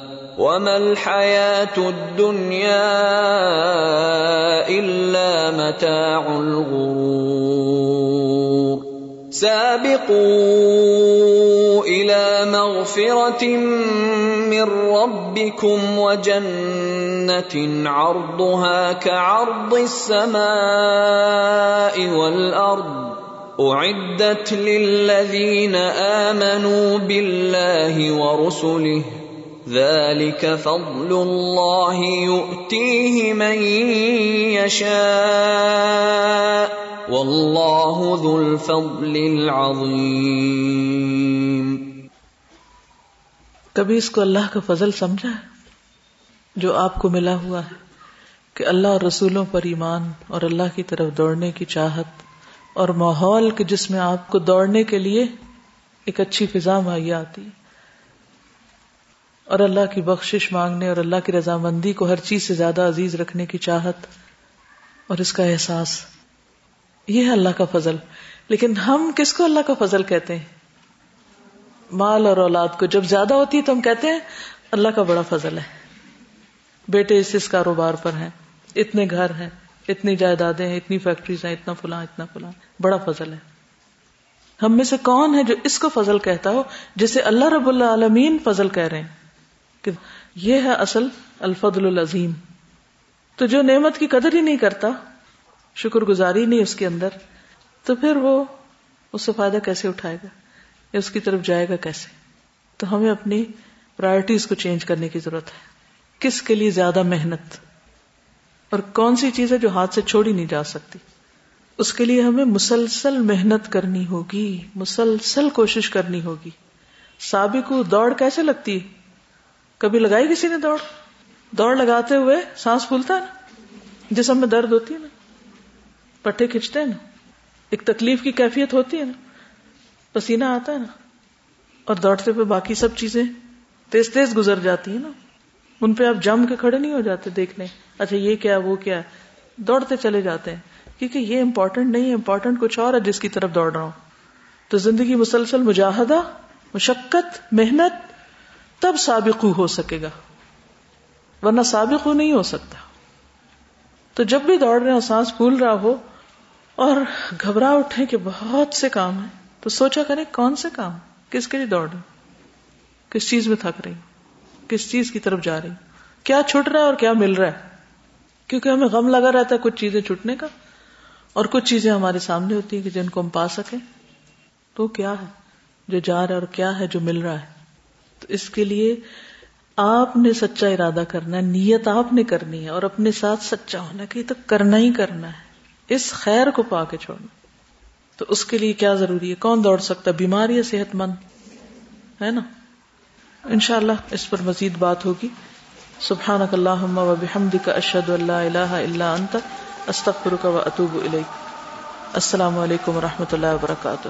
وما الحياة الدنيا إلا متاع الغرور سابقوا إلى مغفرة من ربكم وجنة عرضها كعرض السماء والأرض أعدت للذين آمنوا بالله ورسله ذلك فضل الله يؤتيه من يشاء واللہ ذو الفضل العظیم کبھی اس کو اللہ کا فضل سمجھا ہے؟ جو آپ کو ملا ہوا ہے کہ اللہ اور رسولوں پر ایمان اور اللہ کی طرف دوڑنے کی چاہت اور ماحول کے جس میں آپ کو دوڑنے کے لیے ایک اچھی فضا مہیا آتی اور اللہ کی بخشش مانگنے اور اللہ کی رضامندی کو ہر چیز سے زیادہ عزیز رکھنے کی چاہت اور اس کا احساس۔ یہ ہے اللہ کا فضل۔ لیکن ہم کس کو اللہ کا فضل کہتے ہیں؟ مال اور اولاد کو۔ جب زیادہ ہوتی ہے تو ہم کہتے ہیں اللہ کا بڑا فضل ہے۔ بیٹے اس اس کاروبار پر ہیں۔ اتنے گھر ہیں۔ اتنی جائیدادیں ہیں۔ اتنی فیکٹریز ہیں۔ اتنا فلاں اتنا فلاں۔ بڑا فضل ہے۔ ہم میں سے کون ہے جو اس کو فضل کہتا ہو جسے اللہ رب اللہ عالمین فضل کہہ رہے ہیں؟ کہ یہ ہے اصل الفضل العظیم۔ تو جو نعمت کی قدر ہی نہیں کرتا، شکر گزاری نہیں اس کے اندر، تو پھر وہ اس سے فائدہ کیسے اٹھائے گا؟ یا اس کی طرف جائے گا کیسے؟ تو ہمیں اپنی پرائرٹیز کو چینج کرنے کی ضرورت ہے۔ کس کے لیے زیادہ محنت؟ اور کون سی چیز ہے جو ہاتھ سے چھوڑی نہیں جا سکتی؟ اس کے لیے ہمیں مسلسل محنت کرنی ہوگی، مسلسل کوشش کرنی ہوگی۔ سابق دوڑ کیسے لگتی؟ ہے کبھی لگائی کسی نے دوڑ؟ دوڑ لگاتے ہوئے سانس پھولتا ہے نا؟ جسم میں درد ہوتی ہے نا؟ پٹھے کھینچتے ہیں نا؟ ایک تکلیف کی کیفیت ہوتی ہے نا؟ پسینہ آتا ہے نا؟ اور دوڑتے پہ باقی سب چیزیں تیز تیز گزر جاتی ہیں نا؟ ان پہ آپ جم کے کھڑے نہیں ہو جاتے دیکھنے۔ اچھا یہ کیا، وہ کیا؟ دوڑتے چلے جاتے ہیں۔ کیونکہ یہ امپورٹنٹ نہیں ہے امپورٹنٹ کچھ اور ہے جس کی طرف دوڑ رہا ہوں۔ تو زندگی مسلسل مجاہدہ، مشقت، محنت تب سابقو ہو سکے گا۔ ورنہ سابقو نہیں ہو سکتا۔ تو جب بھی دوڑ رہے ہو، سانس پھول رہا ہو اور گھبرا اٹھے کہ بہت سے کام ہیں، تو سوچا کریں کون سے کام، کس کے لیے دوڑ رہے کس چیز میں تھک رہی کس چیز کی طرف جا رہی کیا چھٹ رہا ہے اور کیا مل رہا ہے؟ کیونکہ ہمیں غم لگا رہتا ہے کچھ چیزیں چھٹنے کا۔ اور کچھ چیزیں ہمارے سامنے ہوتی ہیں کہ جن کو ہم پا سکیں۔ تو کیا ہے جو جا رہا ہے اور کیا ہے جو مل رہا ہے؟ تو اس کے لیے آپ نے سچا ارادہ کرنا ہے، نیت آپ نے کرنی ہے اور اپنے ساتھ سچا ہونا کہ یہ تو کرنا ہی کرنا ہے۔ اس خیر کو پا کے چھوڑنا۔ تو اس کے لیے کیا ضروری ہے؟ کون دوڑ سکتا بیمار یا صحت مند؟ ہے نا؟ انشاءاللہ اس پر مزید بات ہوگی۔ سبحان اللہ و بحمد کا اشد اللہ اللہ اللہ انت استخر کا اطوب السلام علیکم و رحمۃ اللہ وبرکاتہ